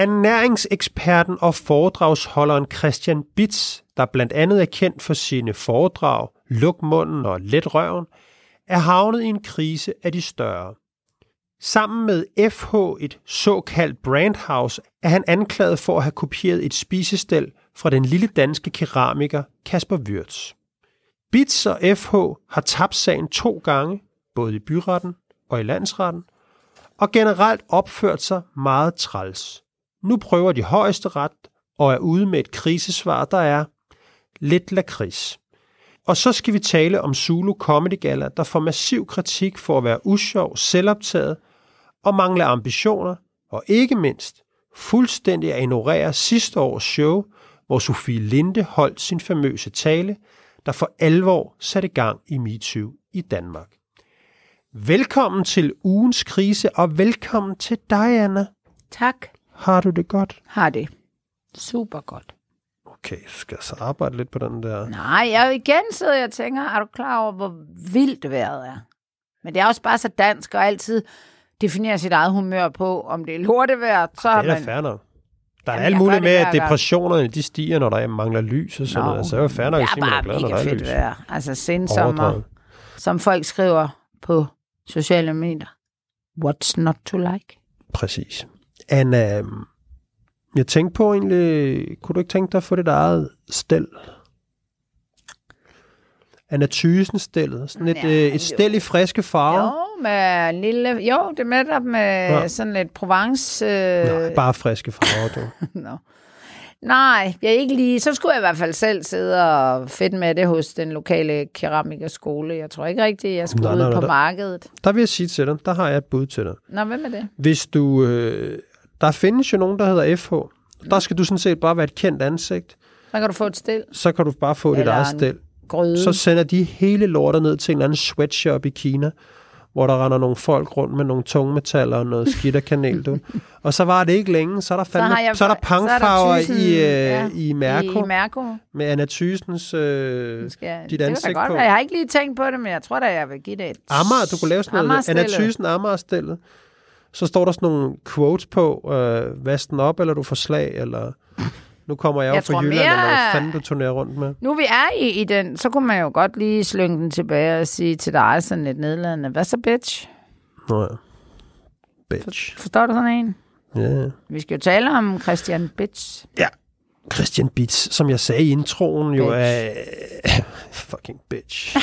Ernæringseksperten og foredragsholderen Christian Bitz, der blandt andet er kendt for sine foredrag Luk munden og Let røven, er havnet i en krise af de større. Sammen med FH, et såkaldt brandhouse, er han anklaget for at have kopieret et spisestel fra den lille danske keramiker Kasper Wirtz. Bits og FH har tabt sagen to gange, både i byretten og i landsretten, og generelt opført sig meget træls. Nu prøver de højeste ret og er ude med et krisesvar, der er lidt lakrids. Og så skal vi tale om Zulu Comedy Gala, der får massiv kritik for at være usjov, selvoptaget og mangle ambitioner, og ikke mindst fuldstændig at ignorere sidste års show, hvor Sofie Linde holdt sin famøse tale, der for alvor satte gang i MeToo i Danmark. Velkommen til ugens krise, og velkommen til dig, Anna. Tak. Har du det godt? Har det. Super godt. Okay, skal jeg så arbejde lidt på den der? Nej, jeg igen sidder jeg og tænker, er du klar over, hvor vildt vejret er? Men det er også bare så dansk og altid definere sit eget humør på, om det er lortevejr, så Det har er man... fair nok. Der er Jamen, alt muligt med, det at depressionerne de stiger, når der mangler lys og sådan noget. Så er det jo fair nok at sige, det er man er glad, bare når der er fedt lys. vejr. Altså Overdrevet. som folk skriver på sociale medier. What's not to like? Præcis. Anna, jeg tænkte på egentlig, kunne du ikke tænke dig at få dit eget stel? Anna Thysen stillet. Sådan et, Ja, øh, et stel i friske farver. Jo, med lille... Jo, det med der med Ja. sådan lidt Provence... Øh... Nej, bare friske farver, du. Nå. Nej, jeg ikke lige... Så skulle jeg i hvert fald selv sidde og fedt med det hos den lokale keramikerskole. Jeg tror ikke rigtigt, jeg skulle Nej, ud nej, nej, på der- markedet. Der vil jeg sige til dig, der har jeg et bud til dig. Nå, hvem er det? Hvis du... Øh, der findes jo nogen, der hedder FH. Der skal du sådan set bare være et kendt ansigt. Så kan du få et stil. Så kan du bare få dit Eller eget en stel. Gryde. Så sender de hele lortet ned til en eller anden sweatshop i Kina, hvor der render nogle folk rundt med nogle tungmetaller og noget skidt og kanel, du. Og så var det ikke længe, så er der, fandme, så, jeg- så er der pangfarver Thyssen, i, øh, ja, i Mærko, I Mærko. med Anna Thysens... Øh, Skal jeg, dit det ansigt da godt på. Jeg har ikke lige tænkt på det, men jeg tror da, jeg vil give det et... Amager, du kunne lave sådan noget. Anna Amager-stillet. Thysen Amager-stillet. Så står der sådan nogle quotes på, øh, vask den op, eller du får slag, eller... Nu kommer jeg jo Jeg fra tror Jylland, mere- eller hvad fanden du turnerer rundt med. Nu vi er i, i den, så kunne man jo godt lige slynge den tilbage og sige til dig sådan lidt nedladende. Hvad så, bitch? Nå ja. Bitch. Forstår du sådan en? Ja. Vi skal jo tale om Christian Bitch. Ja. Christian Bitz, som jeg sagde i introen, jo Bitch. er... fucking bitch.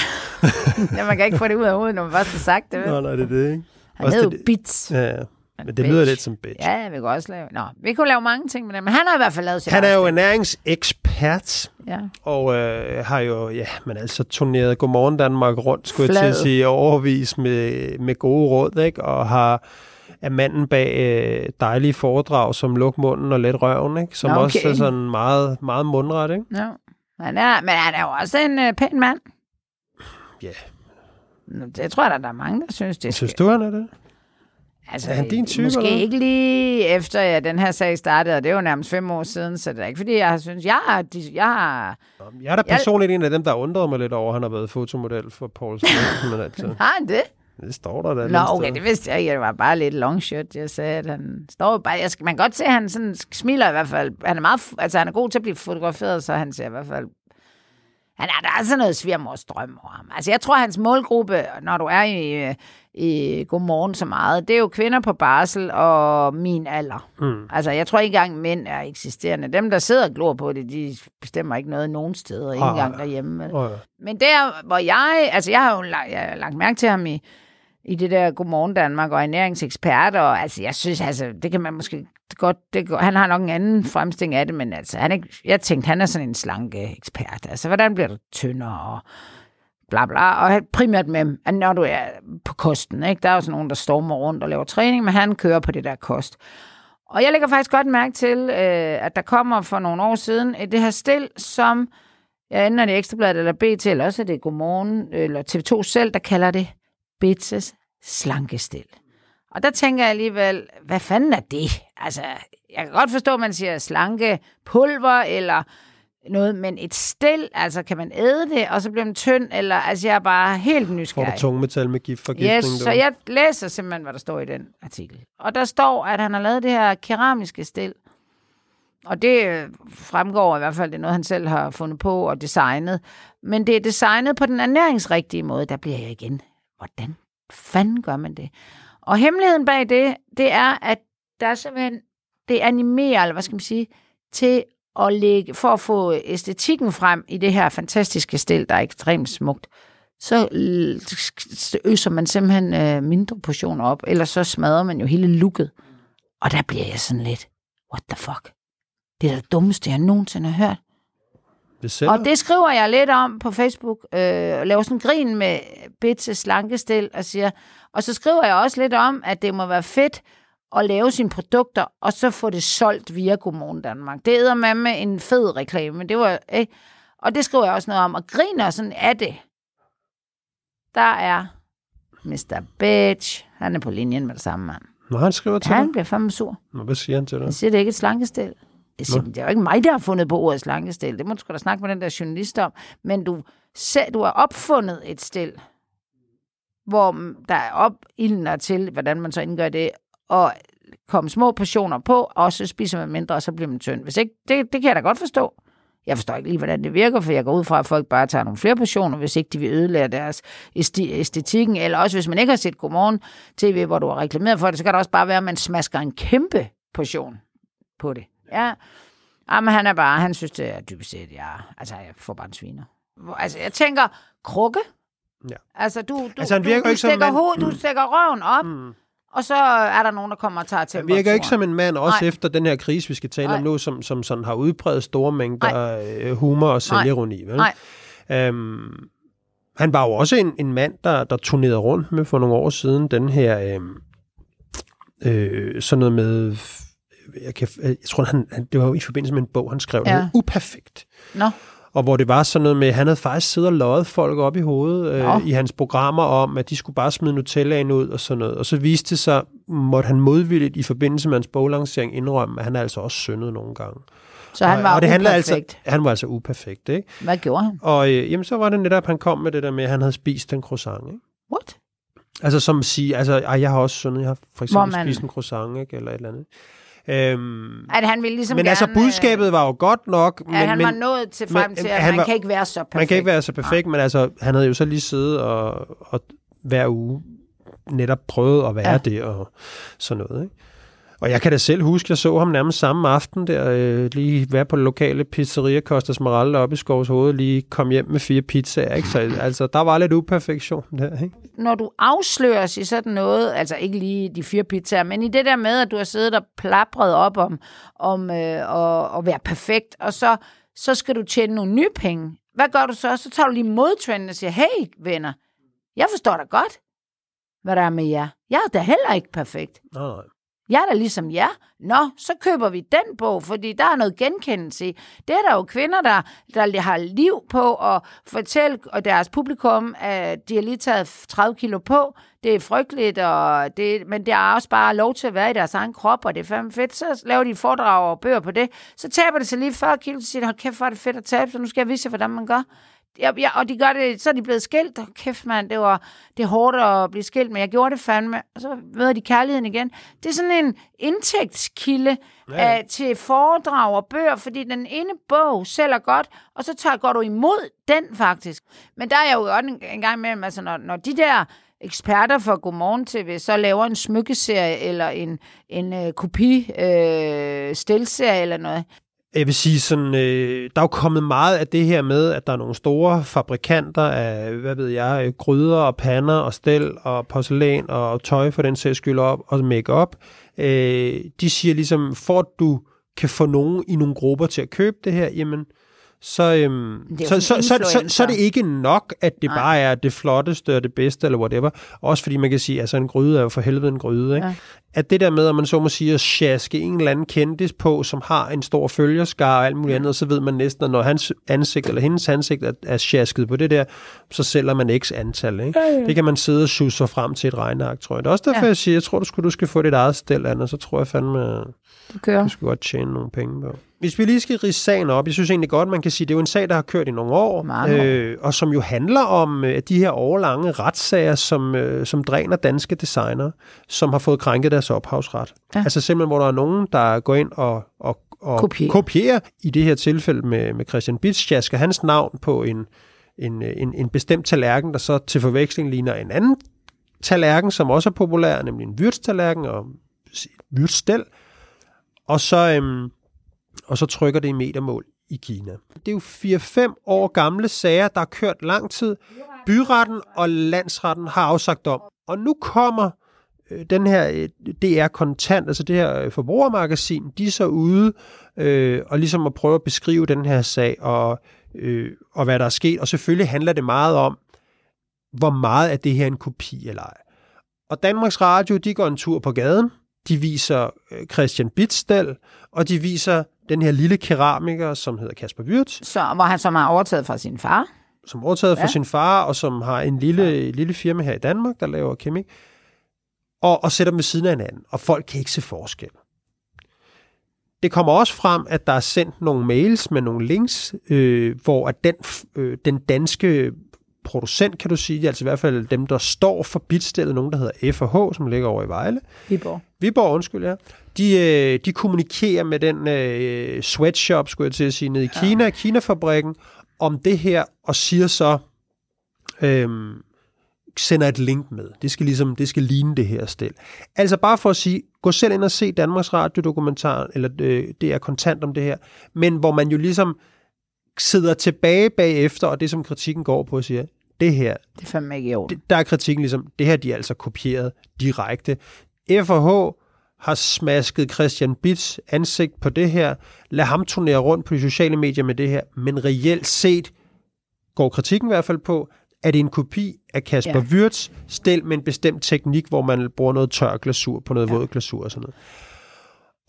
Ja, man kan ikke få det ud af hovedet, når man først har sagt det. Nå, nej, det er det, ikke? Han Også det- jo Bits. Ja, ja. Men det bitch. lyder lidt som bitch. Ja, vi kan også lave... Nå, vi kunne lave mange ting med det, men han har i hvert fald lavet sit Han er jo stil. ernæringsekspert, Ja. og øh, har jo, ja, men altså turneret Godmorgen Danmark rundt, skulle jeg til Flad. at sige, overvis med, med gode råd, ikke? Og har er manden bag øh, dejlige foredrag som Luk munden og Let røven, ikke? Som Nå, også okay. er sådan meget, meget mundret, ikke? ja. Han er, men han er jo også en uh, pæn mand. Ja. Nå, Det tror jeg, da, der er mange, der synes, det Synes skal. du, han er det? Altså, er han din type, Måske eller ikke lige efter, at den her sag startede, og det er jo nærmest fem år siden, så det er ikke fordi, jeg har synes, jeg har, de- jeg har, Jeg er da Jeg- personligt en af dem, der undrede mig lidt over, at han har været fotomodel for Paul Smith, men altså, har han det? det står der da. Nå, okay, det vidste jeg ikke. Det var bare lidt long shot. Jeg sagde, at han står bare... Jeg man kan godt se, at han sådan smiler i hvert fald. Han er, meget, altså, han er god til at blive fotograferet, så han ser i hvert fald... Han er, der er sådan noget svigermors drøm over ham. Altså, jeg tror, hans målgruppe, når du er i, i Godmorgen så meget, det er jo kvinder på barsel og min alder. Mm. Altså, jeg tror ikke engang, mænd er eksisterende. Dem, der sidder og glor på det, de bestemmer ikke noget nogen steder, ikke Ah. engang derhjemme. ja. Men der, hvor jeg... Altså, jeg har jo lagt, jeg har lagt mærke til ham i, i det der Godmorgen Danmark og ernæringsekspert, og altså, jeg synes, altså, det kan man måske godt... Det, han har nok en anden fremstilling af det, men altså, han er, ikke- jeg tænkte, han er sådan en slanke ekspert. Altså, hvordan bliver du tyndere og bla bla, og primært med, at når du er på kosten, ikke? Der er jo sådan nogen, der stormer rundt og laver træning, men han kører på det der kost. Og jeg lægger faktisk godt mærke til, øh, at der kommer for nogle år siden det her stil, som jeg ender det Ekstrabladet eller BT, eller også er det Godmorgen, eller TV2 selv, der kalder det Bitzes slankestil. Og der tænker jeg alligevel, hvad fanden er det? Altså, jeg kan godt forstå, at man siger slanke pulver, eller noget, men et stil, altså kan man æde det, og så bliver man tynd, eller altså jeg er bare helt Får du nysgerrig. tungmetal med giftforgiftning? Yes, så jeg læser simpelthen, hvad der står i den artikel. Og der står, at han har lavet det her keramiske stil, Og det øh, fremgår i hvert fald, det er noget, han selv har fundet på og designet. Men det er designet på den ernæringsrigtige måde. Der bliver jeg igen, hvordan fanden gør man det? Og hemmeligheden bag det, det er, at der er simpelthen, det animerer, eller hvad skal man sige, til at lægge, for at få æstetikken frem i det her fantastiske stil, der er ekstremt smukt, så øser man simpelthen øh, mindre portioner op, eller så smadrer man jo hele looket. Og der bliver jeg sådan lidt, what the fuck? Det er det dummeste, jeg nogensinde har hørt. Det og det skriver jeg lidt om på Facebook, øh, og laver sådan en grin med Bits slankestil, og siger, og så skriver jeg også lidt om, at det må være fedt at lave sine produkter, og så få det solgt via Godmorgen Danmark. Det er med med en fed reklame, men det var, ikke? og det skriver jeg også noget om, og griner sådan af det. Der er Mr. Bitch, han er på linjen med det samme mand. Nå, han skriver til Han dig? bliver fandme sur. Nå, hvad siger han til dig? Han siger, det er ikke et slankestil. Jeg siger, det er jo ikke mig, der har fundet på ordet slankestil. Det må du sgu da snakke med den der journalist om. Men du, selv, du har opfundet et stil, hvor der er opildner til, hvordan man så indgør det, og komme små portioner på, og så spiser man mindre, og så bliver man tynd. Hvis ikke, det, det kan jeg da godt forstå. Jeg forstår ikke lige, hvordan det virker, for jeg går ud fra, at folk bare tager nogle flere portioner, hvis ikke de vil ødelægge deres æstetikken, eller også hvis man ikke har set Godmorgen TV, hvor du har reklameret for det, så kan det også bare være, at man smasker en kæmpe portion på det. Ja, Jamen, han er bare, han synes, det er dybest set, ja, altså, jeg får bare en sviner. Altså, jeg tænker, krukke? Ja. Altså, du, du, altså, han du, virker du, ikke som stikker, hoved, du stikker røven op, Mm. og så er der nogen, der kommer og tager Han temperaturen. virker ikke som en mand, også Nej. efter den her krise, vi skal tale Nej. om nu, som, som sådan har udpræget store mængder øh, humor og selvironi. Vel? Nej. Øhm, han var jo også en, en mand, der, der turnerede rundt med for nogle år siden den her, øhm, øh, sådan noget med, jeg, kan, jeg tror, han, han, det var jo i forbindelse med en bog, han skrev, Ja. ja. uperfekt. Nå, Og hvor det var sådan noget med, han havde faktisk siddet og løjet folk op i hovedet Nå. øh, i hans programmer om, at de skulle bare smide Nutellaen ud og sådan noget. Og så viste det sig, måtte han modvilligt i forbindelse med hans boglancering indrømme, at han altså også syndet nogle gange. så han og, var og det handler altså, han var altså uperfekt, ikke? Hvad gjorde han? Og øh, jamen, så var det netop, at han kom med det der med, at han havde spist en croissant, ikke? What? Altså som at sige, altså, ej, jeg har også syndet, jeg har for eksempel man- spist en croissant, ikke? Eller et eller andet. Øhm, At han ville ligesom men gerne, altså, budskabet var jo godt nok, at han men, var men nået til frem men, til, at han man var- kan ikke være så perfekt. man kan ikke være så perfekt, men altså, han havde jo så lige siddet og, og hver uge netop prøvet at være Ja. ja. det og sådan noget, ikke? Og jeg kan da selv huske, jeg så ham nærmest samme aften der, øh, lige være på det lokale pizzeria Costa Smeralda oppe i Skovs Hoved, lige kom hjem med fire pizzaer, ikke? Så altså, der var lidt uperfektion der, ikke? Når du afsløres i sådan noget, altså ikke lige de fire pizzaer, men i det der med, at du har siddet og plapret op om, om øh, at, at være perfekt, og så, så skal du tjene nogle nye penge. Hvad gør du så? Så tager du lige modtrenden og siger, hey venner, jeg forstår da godt, hvad der er med jer. Jeg er da heller ikke perfekt. Nej, nej. Jeg er da ligesom jer. Nå, så køber vi den bog, fordi der er noget genkendelse i. Det er der jo kvinder, der, der har liv på at fortælle og deres publikum, at de har lige taget 30 kilo på. Det er frygteligt, og det, men det er også bare lov til at være i deres egen krop, og det er fandme fedt. Så laver de foredrag og bøger på det. Så taber det sig lige 40 kilo, så siger de, hold kæft, hvor er det fedt at tabe, så nu skal jeg vise jer, hvordan man gør. Ja, ja, og de gør det, så er de blevet skilt. Oh, kæft, mand, det var det er hårdt at blive skilt, men jeg gjorde det fandme. Og så møder de kærligheden igen. Det er sådan en indtægtskilde ja. Uh, til foredrag og bøger, fordi den ene bog sælger godt, og så tager, går du imod den faktisk. Men der er jeg jo godt en, en gang imellem, altså når, når de der eksperter for Godmorgen TV så laver en smykkeserie eller en, en uh, kopi uh, stilserie eller noget, jeg vil sige sådan, øh, der er jo kommet meget af det her med, at der er nogle store fabrikanter af, hvad ved jeg, øh, gryder og pander og stel og porcelæn og tøj for den sags skyld op og makeup. Øh, de siger ligesom, for at du kan få nogen i nogle grupper til at købe det her, jamen, så, øhm, Det er så, så, så, så, så, er det ikke nok, at det Nej. bare er det flotteste og det bedste, eller whatever. Også fordi man kan sige, at altså, en gryde er jo for helvede en gryde. Ikke? Ja. At det der med, at man så må sige, at sjaske en eller anden kendis på, som har en stor følgerskare og alt muligt andet, så ved man næsten, at når hans ansigt eller hendes ansigt er, er sjasket på det der, så sælger man x antal. Ikke? Ja, ja. Det kan man sidde og sig frem til et regneark, tror jeg. Det er også derfor, Ja. ja. jeg siger, jeg tror, du skal, du skal få dit eget stel, Anna, så tror jeg fandme, du kører. du skal godt tjene nogle penge på. Hvis vi lige skal rise sagen op, jeg synes egentlig godt, man kan sige, det er jo en sag, der har kørt i nogle år, Mange år. Øh, og som jo handler om øh, de her årlange retssager, som, øh, som dræner danske designer, som har fået krænket deres ophavsret. Ja. Altså simpelthen, hvor der er nogen, der går ind og, og at Kopiere. kopiere, i det her tilfælde med, med Christian Bitsch, jasker hans navn på en, en, en, en bestemt tallerken, der så til forveksling ligner en anden tallerken, som også er populær, nemlig en vyrtstallerken og et vyrtstel, og så, øhm, og så trykker det i metermål i Kina. Det er jo 4-5 år gamle sager, der har kørt lang tid. Byretten og landsretten har afsagt dom. Og nu kommer øh, den her øh, DR Kontant, altså det her øh, forbrugermagasin, de er så ude øh, og ligesom at prøve at beskrive den her sag og, øh, og hvad der er sket. Og selvfølgelig handler det meget om, hvor meget er det her en kopi eller ej. Og Danmarks Radio, de går en tur på gaden. De viser Christian Bitstel, og de viser den her lille keramiker, som hedder Kasper Wirtz, Så, hvor han som har overtaget fra sin far. som er overtaget fra Ja. sin far, og som har en lille, lille firma her i Danmark, der laver keramik, og, og sætter dem ved siden af hinanden. Og folk kan ikke se forskel. Det kommer også frem, at der er sendt nogle mails med nogle links, øh, hvor at den, øh, den danske producent, kan du sige, altså i hvert fald dem, der står for bitstillet, nogen, der hedder F&H, som ligger over i Vejle, Viborg. Viborg, undskyld, ja. De, øh, de kommunikerer med den øh, sweatshop, skulle jeg til at sige, nede i Kina, ja. Kina-fabrikken, om det her, og siger så, øhm, sender et link med. Det skal ligesom, det skal ligne det her stil. Altså bare for at sige, gå selv ind og se Danmarks Radio-dokumentaren, eller øh, det er kontant om det her, men hvor man jo ligesom sidder tilbage bagefter, og det som kritikken går på, siger, det her, Det er fandme ikke i orden. det, der er kritikken ligesom, det her de er altså kopieret direkte. F&H har smasket Christian Bits ansigt på det her. Lad ham turnere rundt på de sociale medier med det her. Men reelt set går kritikken i hvert fald på, at det er en kopi af Kasper Ja. Wirtz stil med en bestemt teknik, hvor man bruger noget tør glasur på noget Ja. våd glasur og sådan noget.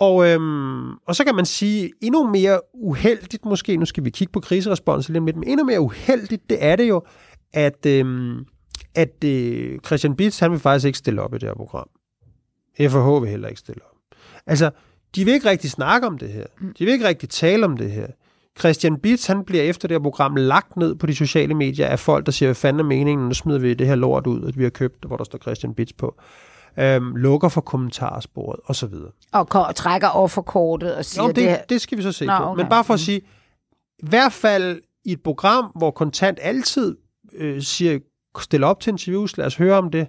Og, øhm, og så kan man sige, endnu mere uheldigt måske, nu skal vi kigge på kriserespons lige om lidt, men endnu mere uheldigt, det er det jo, at, øhm, at øh, Christian Bitz, han vil faktisk ikke stille op i det her program. FH vil heller ikke stille op. Altså, de vil ikke rigtig snakke om det her. De vil ikke rigtig tale om det her. Christian Bitz, han bliver efter det her program lagt ned på de sociale medier af folk, der siger, hvad fanden er meningen, nu smider vi det her lort ud, at vi har købt, hvor der står Christian Bitz på. Øhm, lukker for kommentarsporet, og så videre. Og ko- trækker offerkortet og siger, Jo, det, det det, det skal vi så se Nå, Nå, på. okay. Men bare for at sige, i hvert fald i et program, hvor kontant altid øh, siger, stille op til interviews, lad os høre om det,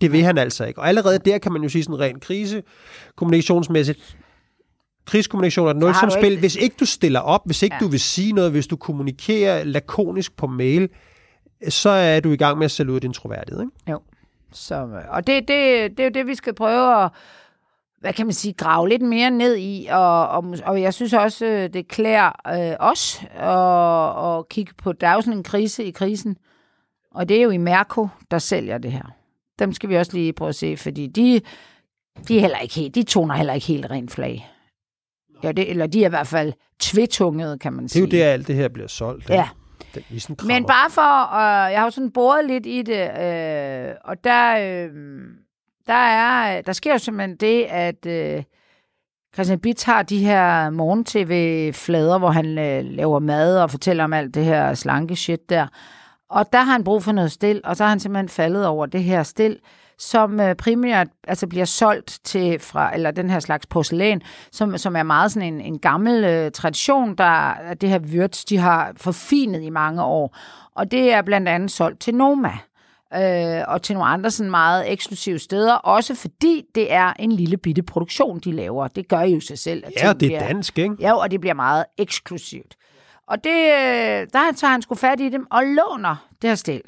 det vil han altså ikke. Og allerede der kan man jo sige sådan rent krise, kommunikationsmæssigt, krigskommunikation er et nulsumspil. Hvis ikke du stiller op, hvis ikke Ja. du vil sige noget, hvis du kommunikerer lakonisk på mail, så er du i gang med at sælge ud din troværdighed. Ikke? Så, og det, det, det er jo det, vi skal prøve at hvad kan man sige, grave lidt mere ned i, og, og, og jeg synes også, øh, det klæder øh, os at, at kigge på, der er jo sådan en krise i krisen, og det er jo i Mærko, der sælger det her. Dem skal vi også lige prøve at se, fordi de, de, er heller ikke helt, de toner heller ikke helt rent flag. Ja, det, eller de er i hvert fald tvetungede, kan man Det er sige. jo der, alt det her bliver solgt. Ja. Den, den Men bare for, øh, jeg har jo sådan boret lidt i det, øh, og der, øh, der, er, der sker jo simpelthen det, at øh, Christian Bitt har de her morgen-tv-flader, hvor han øh, laver mad og fortæller om alt det her slanke shit der. Og der har han brug for noget stil, og så har han simpelthen faldet over det her stil, som øh, primært altså bliver solgt til fra eller den her slags porcelæn, som, som er meget sådan en, en gammel øh, tradition, der at det her Wirtz, de har forfinet i mange år. Og det er blandt andet solgt til Noma øh, og til nogle andre sådan meget eksklusive steder, også fordi det er en lille bitte produktion, de laver. Det gør jo sig selv. At Ja, det bliver- er dansk, ikke? Ja, og det bliver meget eksklusivt. Og det, øh, der tager han sgu fat i dem og låner det her stil.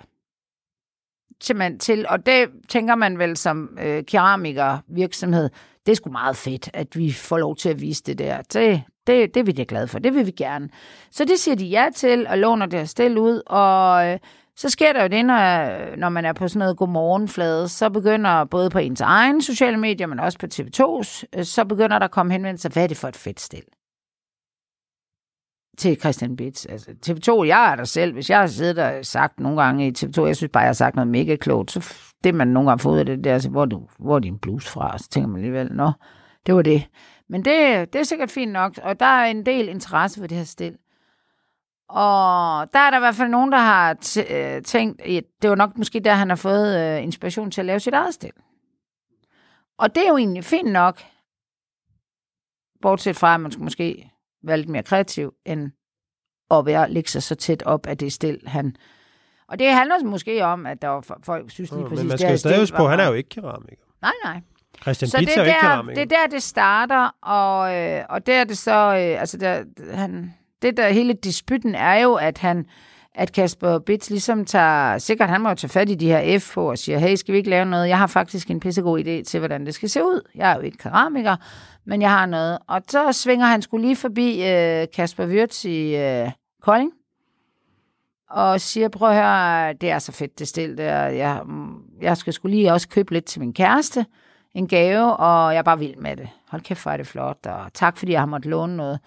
Simpelthen til, og det tænker man vel som øh, keramiker virksomhed, det er sgu meget fedt, at vi får lov til at vise det der. Det, det, det er vi da glade for, det vil vi gerne. Så det siger de ja til, og låner det her stil ud, og øh, så sker der jo det, når, når man er på sådan noget godmorgenflade, så begynder både på ens egen sociale medier, men også på TV2's, øh, så begynder der at komme henvendelser, hvad er det for et fedt stil? til Christian Bits. Altså, TV2, jeg er der selv. Hvis jeg har siddet og sagt nogle gange i TV2, jeg synes bare, jeg har sagt noget mega klogt, så det man nogle gange får ud af det, det er, altså, hvor, er du, hvor er din blues fra? Så tænker man alligevel, nå, det var det. Men det, det er sikkert fint nok, og der er en del interesse for det her stil. Og der er der i hvert fald nogen, der har øh, tænkt, at det var nok måske der, han har fået øh, inspiration til at lave sit eget stil. Og det er jo egentlig fint nok, Bortset fra, at man skulle måske være lidt mere kreativ, end at være, lægge sig så tæt op af det stil, han... Og det handler måske om, at der var folk synes lige præcis, Men man skal jo på, han er jo ikke keramiker. Nej, nej. Christian Så Bitz det er er, jo ikke der, keramiker. det er der, det starter, og, øh, og der er det så, øh, altså der, han, det der hele disputen er jo, at han, at Kasper Bitz ligesom tager, sikkert han må jo tage fat i de her FH og siger, hey, skal vi ikke lave noget? Jeg har faktisk en pissegod idé til, hvordan det skal se ud. Jeg er jo ikke keramiker, men jeg har noget. Og så svinger han skulle lige forbi øh, Kasper Wirtz i øh, Kolding, og siger, prøv at høre, det er så fedt det stil der. Jeg, jeg skal skulle lige også købe lidt til min kæreste, en gave, og jeg er bare vild med det. Hold kæft, hvor er det flot, og tak fordi jeg har måttet låne noget.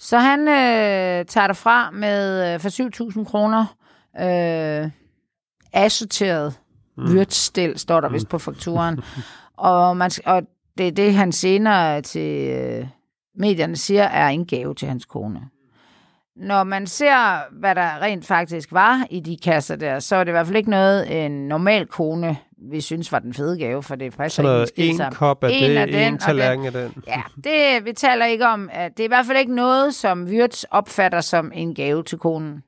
Så han øh, tager derfra med øh, for 7.000 kroner øh, assorteret mm. vyrtstil, står der vist på fakturen. og, man, og det er det, han senere til øh, medierne siger, er en gave til hans kone. Når man ser, hvad der rent faktisk var i de kasser der, så er det i hvert fald ikke noget, en normal kone vi synes var den fede gave, for det passer Sådan noget, ikke en kop af En det, af den, en tallerken af den. Ja, det, vi taler ikke om, at det er i hvert fald ikke noget, som Wirtz opfatter som en gave til konen.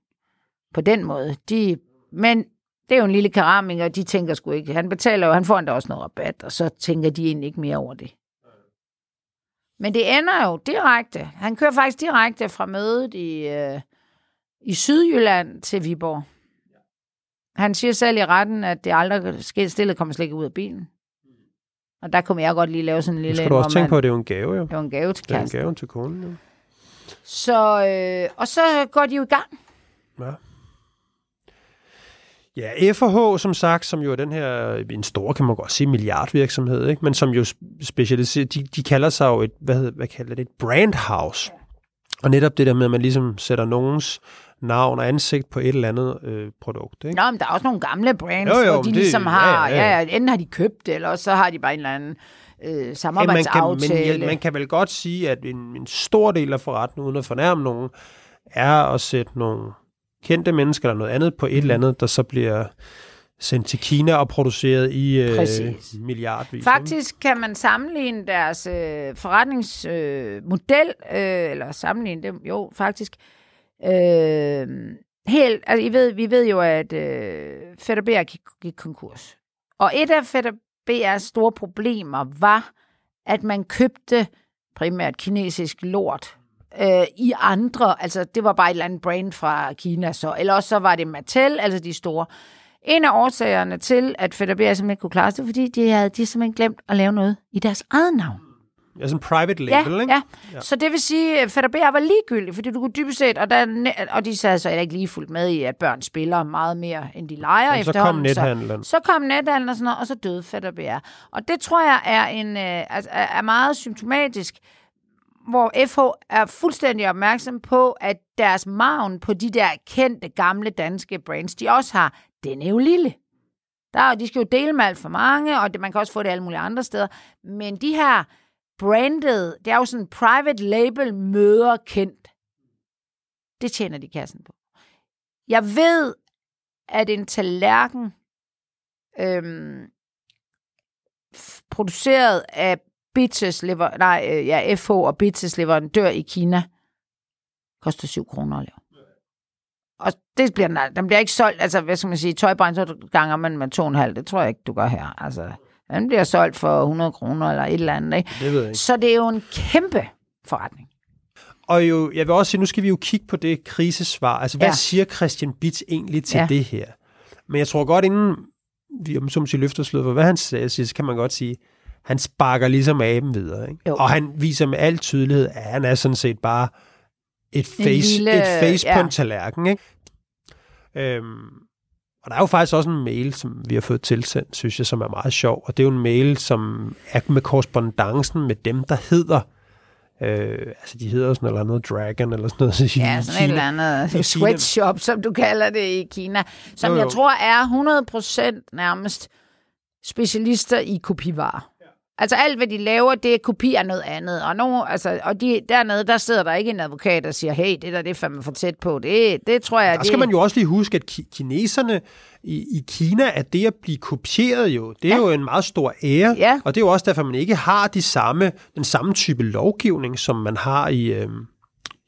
På den måde. De, men det er jo en lille keramiker, og de tænker sgu ikke. Han betaler jo, han får endda også noget rabat, og så tænker de egentlig ikke mere over det. Men det ender jo direkte. Han kører faktisk direkte fra mødet i, øh, i Sydjylland til Viborg. Han siger selv i retten, at det aldrig sker stillet kommer slet ikke ud af bilen. Og der kunne jeg godt lige lave sådan en lille... skal du også tænke man- på, at det er jo en gave, jo. det var en gave til Det er en kæresten. gave til konen, jo. Så, øh, og så går de jo i gang. Ja. Ja, FH, som sagt, som jo er den her, en stor, kan man godt sige, milliardvirksomhed, ikke? men som jo specialiserer, de, de kalder sig jo et, hvad, hedder, hvad kalder det, et brandhouse. Og netop det der med, at man ligesom sætter nogens navn og ansigt på et eller andet øh, produkt. Ikke? Nå, men der er også nogle gamle brands, Jo, jo, hvor de det- ligesom har, ja, ja, ja. ja. enten har de købt eller så har de bare en eller anden øh, Ja, man, kan, men samarbejdsaftale. ja, man kan vel godt sige, at en, en stor del af forretningen, uden at fornærme nogen, er at sætte nogle kendte mennesker eller noget andet på et eller andet, der så bliver sendt til Kina og produceret i øh, Præcis. milliardvis. Faktisk kan man sammenligne deres øh, forretningsmodel, øh, model, øh, eller sammenligne dem, jo, faktisk. Øh, Øh, helt, altså, I ved, vi ved jo, at øh, Fætter BR gik, gik konkurs. Og et af Fætter BR's store problemer var, at man købte primært kinesisk lort øh, i andre, altså det var bare et eller andet brand fra Kina så, eller også så var det Mattel, altså de store. En af årsagerne til, at Fætter BR simpelthen ikke kunne klare sig, det var, fordi de havde de simpelthen glemt at lave noget i deres eget navn. Ja, sådan en private Ja, label, ikke? ja. ja. Så det vil sige, at Fætter BR var ligegyldig, fordi du kunne dybest set, og, der, og de sad så heller ikke lige fuldt med i, at børn spiller meget mere, end de leger Og så kom efterhånden. nethandlen. Så kom nethandlen og sådan noget, og så døde Fætter BR. Og det tror jeg er, en, øh, altså, er er meget symptomatisk, hvor FH er fuldstændig opmærksom på, at deres maven på de der kendte gamle danske brands, de også har, den er jo lille. Der, de skal jo dele med alt for mange, og det, man kan også få det alle mulige andre steder. Men de her branded, det er jo sådan private label møder kendt. Det tjener de kassen på. Jeg ved, at en tallerken øhm, produceret af Bitches lever, nej, øh, ja, FH og Bitches leverandør i Kina, koster 7 kroner at lave. Og det bliver, den, den bliver ikke solgt, altså hvad skal man sige, tøjbrand, så ganger man med 2,5, det tror jeg ikke, du gør her. Altså, den bliver solgt for 100 kroner eller et eller andet, ikke? Det ved jeg ikke. Så det er jo en kæmpe forretning. Og jo, jeg vil også sige, nu skal vi jo kigge på det krisesvar. Altså, hvad Ja. siger Christian Bitz egentlig til Ja. det her? Men jeg tror godt, inden vi om som siger løfter slået for, hvad han siger, så kan man godt sige, han sparker ligesom aben videre. Ikke? Jo. Og han viser med al tydelighed, at han er sådan set bare et face, lille- et face ja. på en tallerken. Ikke? Øhm, og der er jo faktisk også en mail, som vi har fået tilsendt, synes jeg, som er meget sjov. Og det er jo en mail, som er med korrespondancen med dem, der hedder Øh, altså, de hedder sådan eller noget Dragon eller sådan noget. i Ja, sådan et Kina. eller andet sweatshop, som du kalder det i Kina, som jo, jo. jeg tror er 100% nærmest specialister i kopivarer. Altså alt, hvad de laver, det er kopi af noget andet. Og, nogen, altså, og de, dernede, der sidder der ikke en advokat, der siger, hey, det der, det er fandme for tæt på. Det, det tror jeg, Der skal det... man jo også lige huske, at ki- kineserne i, i Kina, at det at blive kopieret jo, det er ja. jo en meget stor ære. Ja. Og det er jo også derfor, man ikke har de samme, den samme type lovgivning, som man har i, øh,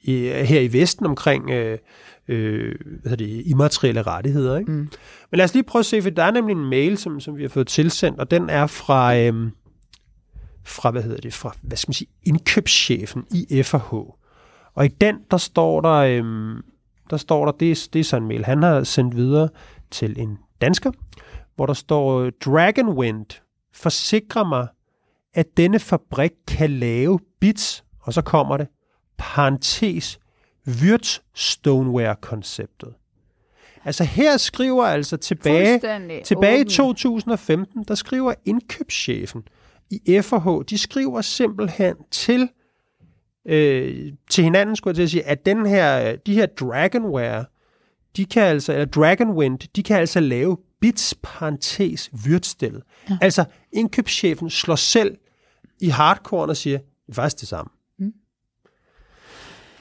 i, her i Vesten omkring øh, øh, hvad hedder det, immaterielle rettigheder. Ikke? Mm. Men lad os lige prøve at se, for der er nemlig en mail, som, som vi har fået tilsendt, og den er fra, øh, fra hvad hedder det, fra, hvad skal man sige, indkøbschefen i FH. Og i den, der står der, øh, der står der, det det er så en mail, han har sendt videre til en dansker, hvor der står, Dragonwind forsikrer mig, at denne fabrik kan lave bits, og så kommer det, parentes, Wirtz Stoneware-konceptet. Altså her skriver altså tilbage, tilbage i åbent. 2015, der skriver indkøbschefen i FH, de skriver simpelthen til, øh, til hinanden, skulle jeg til at sige, at den her, de her Dragonware, de kan altså, eller Dragonwind, de kan altså lave bits parentes vyrtstil. Ja. Altså indkøbschefen slår selv i hardcore og siger, det er faktisk det samme.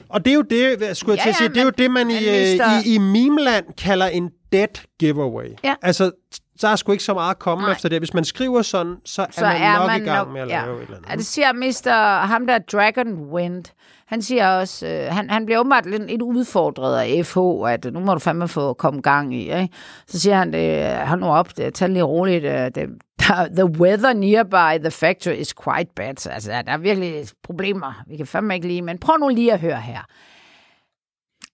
Og det er jo det, skulle jeg Ja, til at sige, ja, det er jo det, man i, i, i memeland kalder en dead giveaway. Ja. Altså, så er sgu ikke så meget at komme Nej. efter det. Hvis man skriver sådan, så, så er man er nok man i gang nok, med at ja. lave et eller andet. Ja, det siger Mr. ham der Dragonwind. Han siger også, øh, han, han bliver åbenbart lidt, lidt udfordret af FH, at nu må du fandme få komme gang i. Ikke? Så siger han, det, hold nu op, det, tag det lige roligt. øh, Det, der, the weather nearby the factory is quite bad. Så, altså, der er virkelig problemer. Vi kan fandme ikke lige, men prøv nu lige at høre her.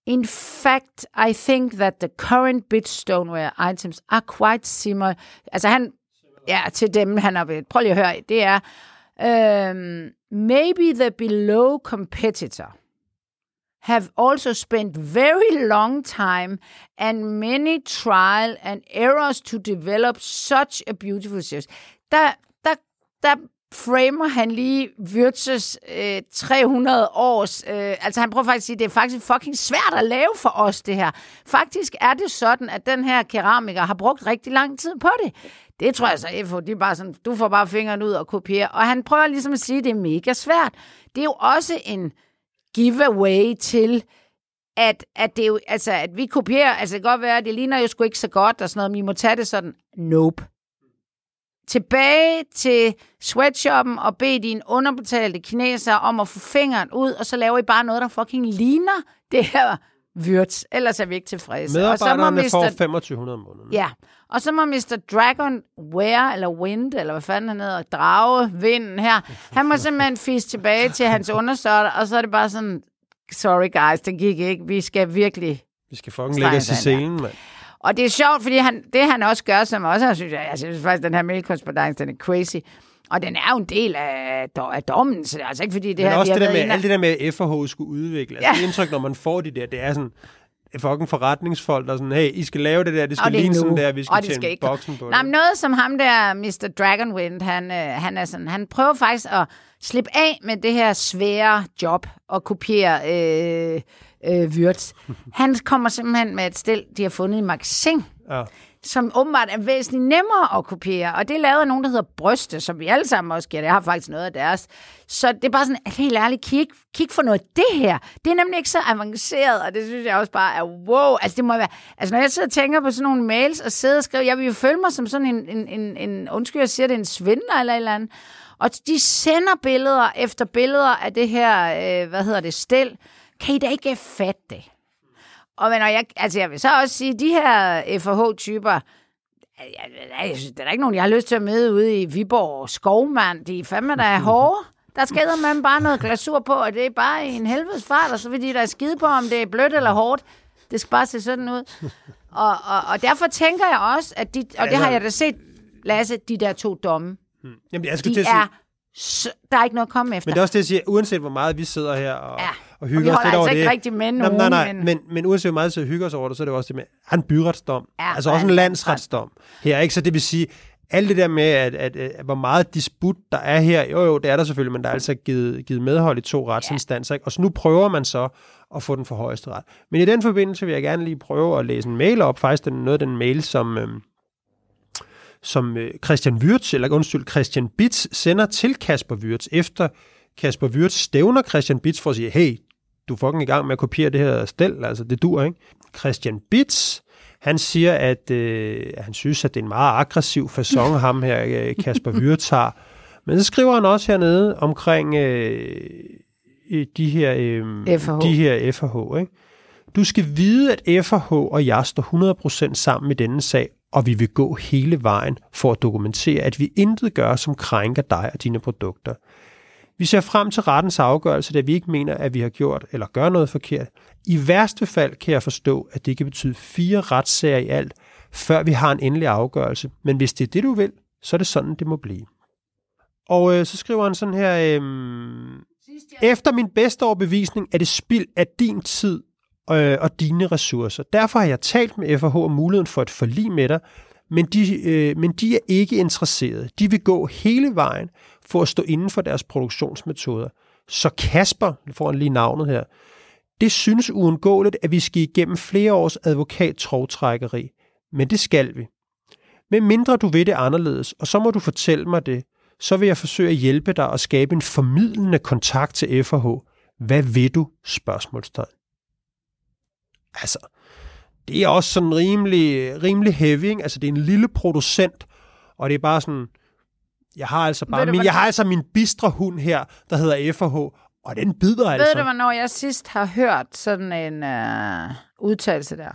In fact, I think that the current bit stoneware items are quite similar. Altså han, ja, til dem han har ved. Prøv lige at høre, det er, um, maybe the below competitor have also spent very long time and many trial and errors to develop such a beautiful series. Der, der, der framer han lige Wirtzes øh, 300 års... Øh, altså han prøver faktisk at sige, at det er faktisk fucking svært at lave for os, det her. Faktisk er det sådan, at den her keramiker har brugt rigtig lang tid på det. Det tror jeg så, FH, de er bare sådan, du får bare fingeren ud og kopiere. Og han prøver ligesom at sige, at det er mega svært. Det er jo også en giveaway til, at, at, det er jo, altså, at vi kopierer, altså det kan godt være, at det ligner jo sgu ikke så godt og sådan noget, men I må tage det sådan, nope. Tilbage til sweatshoppen og bede dine underbetalte kinesere om at få fingeren ud, og så laver I bare noget, der fucking ligner det her Wirtz. Ellers er vi ikke tilfredse. Og så må Medarbejderne Mr. får 2500 om måneden. Ja, og så må Mr. Dragon Wear, eller Wind, eller hvad fanden han hedder, drage vinden her, han må simpelthen fiske tilbage til hans undersøgter, og så er det bare sådan, sorry guys, det gik ikke, vi skal virkelig... Vi skal fucking lægge os i selen, mand. Og det er sjovt, fordi han, det han også gør, som også, jeg synes, jeg, jeg synes faktisk, den her mailkorrespondance, den er crazy, og den er jo en del af, af dommen, så det er altså ikke fordi det Men her... også vi det der med, alt det der med, at FH skulle udvikle. Altså, Ja. det indtryk, når man får de der, det er sådan, fucking forretningsfolk, der er sådan, hey, I skal lave det der, det Og skal det er ligne sådan der, vi skal Og det skal ikke- boksen på Nej, det. men noget som ham der, Mr. Dragonwind, han, øh, han, er sådan, han prøver faktisk at slippe af med det her svære job og kopiere øh, øh, Wirtz. Han kommer simpelthen med et stil, de har fundet i magasin, Ja som åbenbart er væsentligt nemmere at kopiere. Og det er lavet af nogen, der hedder Bryste, som vi alle sammen også giver. Jeg har faktisk noget af deres. Så det er bare sådan, at helt ærligt, kig, kig for noget af det her. Det er nemlig ikke så avanceret, og det synes jeg også bare er wow. Altså, det må være, altså når jeg sidder og tænker på sådan nogle mails og sidder og skriver, jeg vil jo føle mig som sådan en, en, en, en undskyld, jeg siger det, en svindler eller et eller andet. Og de sender billeder efter billeder af det her, øh, hvad hedder det, stel. Kan I da ikke fatte det? Og men, og jeg, altså jeg vil så også sige, de her FH-typer, jeg, synes, der er ikke nogen, jeg har lyst til at møde ude i Viborg skovmand. De er fandme, der er hårde. Der skal man bare noget glasur på, og det er bare en helvedes fart, og så vil de der skide på, om det er blødt eller hårdt. Det skal bare se sådan ud. Og, og, og derfor tænker jeg også, at de, og det Altså- har jeg da set, Lasse, de der to domme, Jamen, jeg skulle de til at sige, er, der er ikke noget at komme efter. men det er også det, jeg siger, uanset hvor meget vi sidder her og, Ja. Og Og hygger vi os lidt over altså det. ikke rigtig med nogen, nej, nej, men- men, men uanset hvor meget og hygger os over det, så er det jo også det med, han en byretsdom. Ja, altså og også en landsretsdom her, ikke? Så det vil sige, alt det der med, at, at, at, hvor meget disput der er her, jo jo, det er der selvfølgelig, men der er altså givet, givet medhold i to retsinstanser, ikke? Og så nu prøver man så at få den for højeste ret. Men i den forbindelse vil jeg gerne lige prøve at læse en mail op, faktisk den, noget af den mail, som, øhm, som øh, Christian Wirtz, eller undskyld, Christian Bitz sender til Kasper Wirtz, efter Kasper Wirtz stævner Christian Bitz for at sige, hey, du er fucking i gang med at kopiere det her stel, altså det dur, ikke? Christian Bitz, han siger, at øh, han synes, at det er en meget aggressiv façon, ham her, øh, Kasper Wirtz har. Men så skriver han også hernede omkring øh, de her, øh, FH. de her FH. Ikke? Du skal vide, at FH og jeg står 100% sammen i denne sag, og vi vil gå hele vejen for at dokumentere, at vi intet gør, som krænker dig og dine produkter. Vi ser frem til rettens afgørelse, da vi ikke mener, at vi har gjort eller gør noget forkert. I værste fald kan jeg forstå, at det kan betyde fire retssager i alt, før vi har en endelig afgørelse. Men hvis det er det, du vil, så er det sådan, det må blive. Og øh, så skriver han sådan her, øh, efter min bedste overbevisning er det spild af din tid øh, og dine ressourcer. Derfor har jeg talt med FH om muligheden for et forlig med dig, men de, øh, men de er ikke interesserede. De vil gå hele vejen for at stå inden for deres produktionsmetoder. Så Kasper, får han lige navnet her, det synes uundgåeligt, at vi skal igennem flere års advokat men det skal vi. Men mindre du ved det anderledes, og så må du fortælle mig det, så vil jeg forsøge at hjælpe dig at skabe en formidlende kontakt til FH. Hvad vil du? Spørgsmålstegn. Altså, det er også sådan rimelig, rimelig heavy, ikke? Altså, det er en lille producent, og det er bare sådan, jeg har altså bare min, jeg har altså min bistre hund her, der hedder FH, og den bider Ved altså. du, hvornår jeg sidst har hørt sådan en øh, udtalelse der?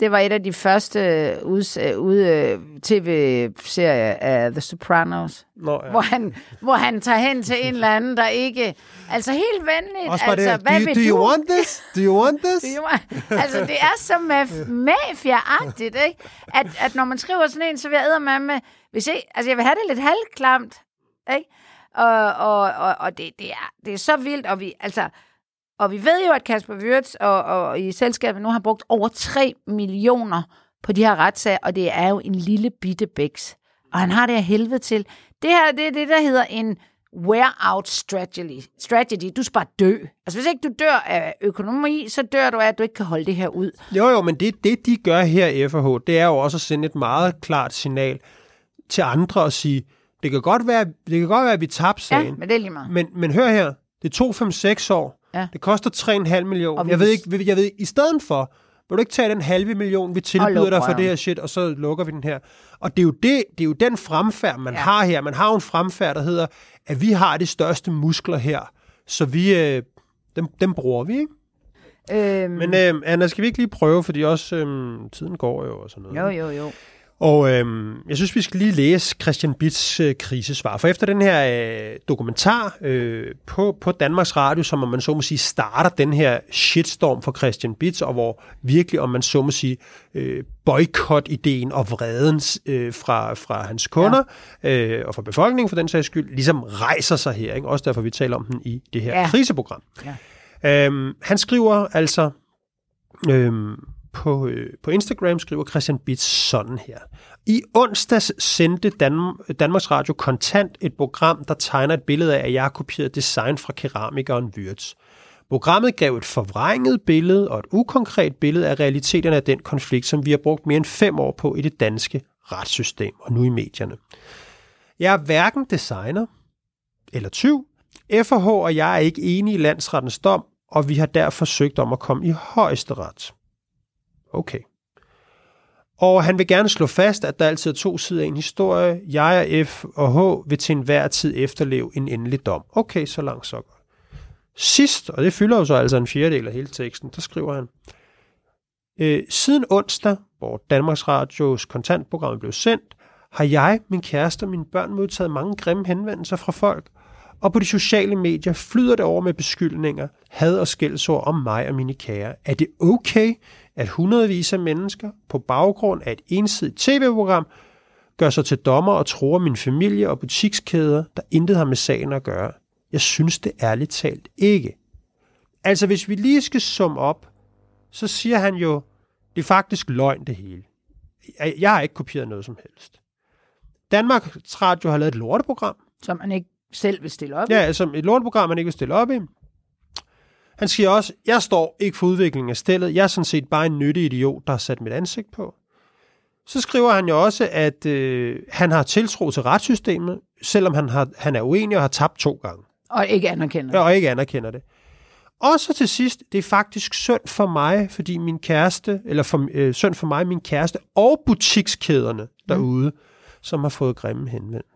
Det var et af de første ud, ud, tv-serier af The Sopranos, Nå, ja. hvor, han, hvor han tager hen til en eller anden, der ikke... Altså helt venligt. Også altså, det, hvad do, you, vil do you du? want this? Do you want this? Do you want- altså, det er så maf- mafia-agtigt, ikke? At, at når man skriver sådan en, så vil jeg med med... Hvis jeg, altså, jeg vil have det lidt halvklamt, ikke? Og, og, og, og det, det, er, det er så vildt, og vi, altså, og vi ved jo, at Kasper Wirtz og, og i selskabet nu har brugt over 3 millioner på de her retssager, og det er jo en lille bitte bæks. Og han har det af helvede til. Det her, det er det, der hedder en wear-out strategy. strategy. Du skal bare dø. Altså, hvis ikke du dør af økonomi, så dør du af, at du ikke kan holde det her ud. Jo, jo, men det, det de gør her i FH, det er jo også at sende et meget klart signal til andre og sige, det kan godt være, det kan godt være at vi tabte Ja, sagen, men det er lige meget. men, men hør her, det tog 5-6 år, Ja. det koster 3,5 millioner. Jeg ved ikke, jeg ved, i stedet for, vil du ikke tage den halve million, vi tilbyder dig for det her shit, og så lukker vi den her. Og det er jo, det, det er jo den fremfærd, man ja. har her. Man har jo en fremfærd, der hedder, at vi har de største muskler her, så vi, øh, dem, dem bruger vi, ikke? Øhm, Men øh, Anna, skal vi ikke lige prøve, fordi også øh, tiden går jo og sådan noget. jo, jo, jo. Og øhm, jeg synes, vi skal lige læse Christian Bits øh, krisesvar. For efter den her øh, dokumentar øh, på, på Danmarks Radio, som om man så må sige starter den her shitstorm for Christian Bits, og hvor virkelig, om man så må sige, øh, boykot-ideen og vreden øh, fra, fra hans kunder ja. øh, og fra befolkningen for den sags skyld, ligesom rejser sig her. Ikke? Også derfor, vi taler om den i det her Ja. kriseprogram. Ja. Øhm, han skriver altså øhm, på, øh, på Instagram skriver Christian Bits sådan her. I onsdags sendte Dan- Danmarks Radio Kontant et program, der tegner et billede af, at jeg har kopieret design fra keramikeren Wirtz. Programmet gav et forvrænget billede og et ukonkret billede af realiteterne af den konflikt, som vi har brugt mere end fem år på i det danske retssystem og nu i medierne. Jeg er hverken designer eller tyv. FH og jeg er ikke enige i landsrettens dom, og vi har derfor søgt om at komme i højesteret. Okay. Og han vil gerne slå fast, at der altid er to sider af en historie. Jeg og F og H vil til enhver tid efterleve en endelig dom. Okay, så langt så godt. Sidst, og det fylder jo så altså en fjerdedel af hele teksten, der skriver han, øh, siden onsdag, hvor Danmarks Radios kontantprogram blev sendt, har jeg, min kæreste og mine børn modtaget mange grimme henvendelser fra folk, og på de sociale medier flyder det over med beskyldninger, had og skældsord om mig og mine kære. Er det okay, at hundredvis af mennesker på baggrund af et ensidigt tv-program gør sig til dommer og tror min familie og butikskæder, der intet har med sagen at gøre? Jeg synes det ærligt talt ikke. Altså hvis vi lige skal summe op, så siger han jo, det er faktisk løgn det hele. Jeg- har ikke kopieret noget som helst. Danmarks Radio har lavet et lorteprogram, Som man ikke selv vil stille op. Ja, altså et lorteprogram, man ikke vil stille op i. Han siger også, jeg står ikke for udviklingen af stillet. Jeg er sådan set bare en nyttig idiot, der har sat mit ansigt på. så skriver han jo også, at øh, han har tiltro til retssystemet, selvom han, har, han er uenig og har tabt to gange. Og ikke anerkender. Ja, og ikke anerkender det. Og så til sidst, det er faktisk synd for mig, fordi min kæreste, eller for, øh, synd for mig, min kæreste og butikskæderne derude, mm. som har fået grimme henvendelser.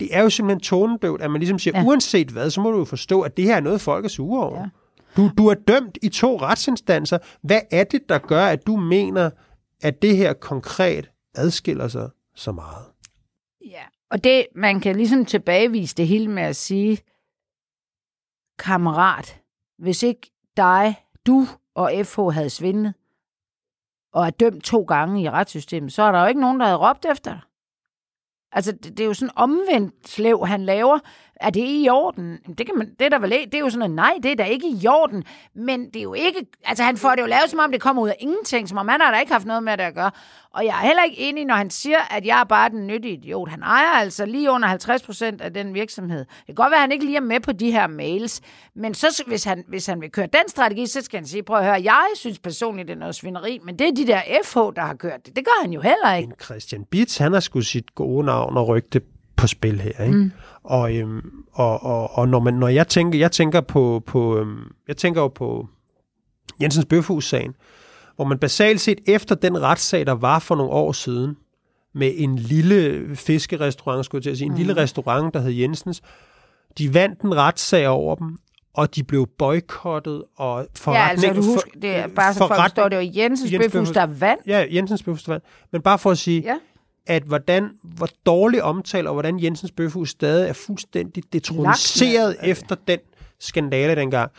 Det er jo simpelthen tonedøvt, at man ligesom siger, ja. uanset hvad, så må du jo forstå, at det her er noget, folk er sure over. Ja. Du, du er dømt i to retsinstanser. Hvad er det, der gør, at du mener, at det her konkret adskiller sig så meget? Ja, og det, man kan ligesom tilbagevise det hele med at sige, kammerat, hvis ikke dig, du og FH havde svindet, og er dømt to gange i retssystemet, så er der jo ikke nogen, der havde råbt efter dig. Altså, det, det er jo sådan omvendt slev, han laver. Er det i orden? Det, kan man, det, er der vel, det er jo sådan noget, nej, det er da ikke i orden. Men det er jo ikke... Altså, han får det jo lavet, som om det kommer ud af ingenting, som om han har da ikke haft noget med det at gøre. Og jeg er heller ikke enig, når han siger, at jeg er bare den nyttige idiot. Han ejer altså lige under 50 procent af den virksomhed. Det kan godt være, at han ikke lige er med på de her mails. Men så, hvis, han, hvis han vil køre den strategi, så skal han sige, prøv at høre, jeg synes personligt, det er noget svineri, men det er de der FH, der har kørt det. Det gør han jo heller ikke. Men Christian Bitz, han har sgu sit gode navn og rygte på spil her, ikke? Mm. Og, øhm, og, og, og når, man, når jeg tænker, jeg tænker på, på øhm, jeg tænker jo på Jensens Bøfhus-sagen, hvor man basalt set efter den retssag, der var for nogle år siden, med en lille fiskerestaurant, skulle jeg til at sige, en mm. lille restaurant, der hed Jensens, de vandt en retssag over dem, og de blev boykottet, og forretning... Ja, altså, du husker, det er bare så folk forstår, det var Jensens Jens Bøfhus, der vandt. Ja, Jensens Bøfhus, der vandt. Men bare for at sige, ja at hvordan, hvor dårlig omtale, og hvordan Jensens Bøfhus stadig er fuldstændig detroniseret efter den skandale dengang,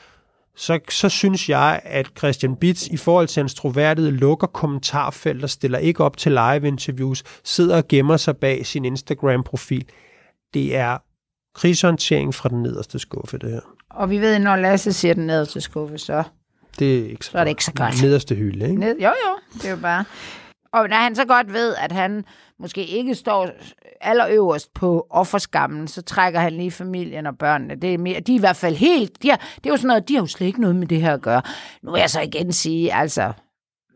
så, så synes jeg, at Christian Bitz i forhold til hans troværdighed lukker kommentarfelter, stiller ikke op til live-interviews, sidder og gemmer sig bag sin Instagram-profil. Det er krigshåndtering fra den nederste skuffe, det her. Og vi ved, når Lasse siger den nederste skuffe, så, det er ikke så, så er det ikke så godt. Nederste hylde, ikke? Ned, jo, jo, det er jo bare... Og når han så godt ved, at han måske ikke står allerøverst på offerskammen, så trækker han lige familien og børnene. Det er mere, de er i hvert fald helt... De har, det er jo sådan noget, de har jo slet ikke noget med det her at gøre. Nu vil jeg så igen sige, altså,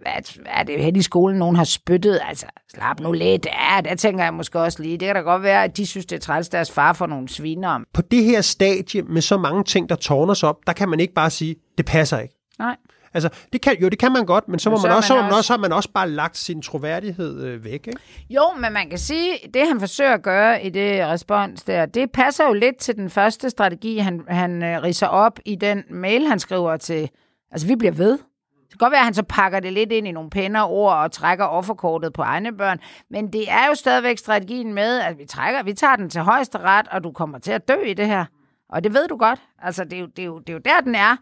hvad, hvad er det hen i skolen, nogen har spyttet? Altså, slap nu lidt. Ja, det tænker jeg måske også lige. Det kan da godt være, at de synes, det er træls deres far for nogle sviner. På det her stadie med så mange ting, der tårner sig op, der kan man ikke bare sige, det passer ikke. Nej. Altså, det kan, jo, det kan man godt, men så, må så man, også, man, så man også, har man også bare lagt sin troværdighed øh, væk, ikke? Jo, men man kan sige, det han forsøger at gøre i det respons der, det passer jo lidt til den første strategi, han, han øh, riser op i den mail, han skriver til, altså vi bliver ved. Det kan godt være, at han så pakker det lidt ind i nogle pæne ord og trækker offerkortet på egne børn, men det er jo stadigvæk strategien med, at vi trækker, vi tager den til højeste ret, og du kommer til at dø i det her. Og det ved du godt. Altså, det er jo, det er jo, det er jo der, den er.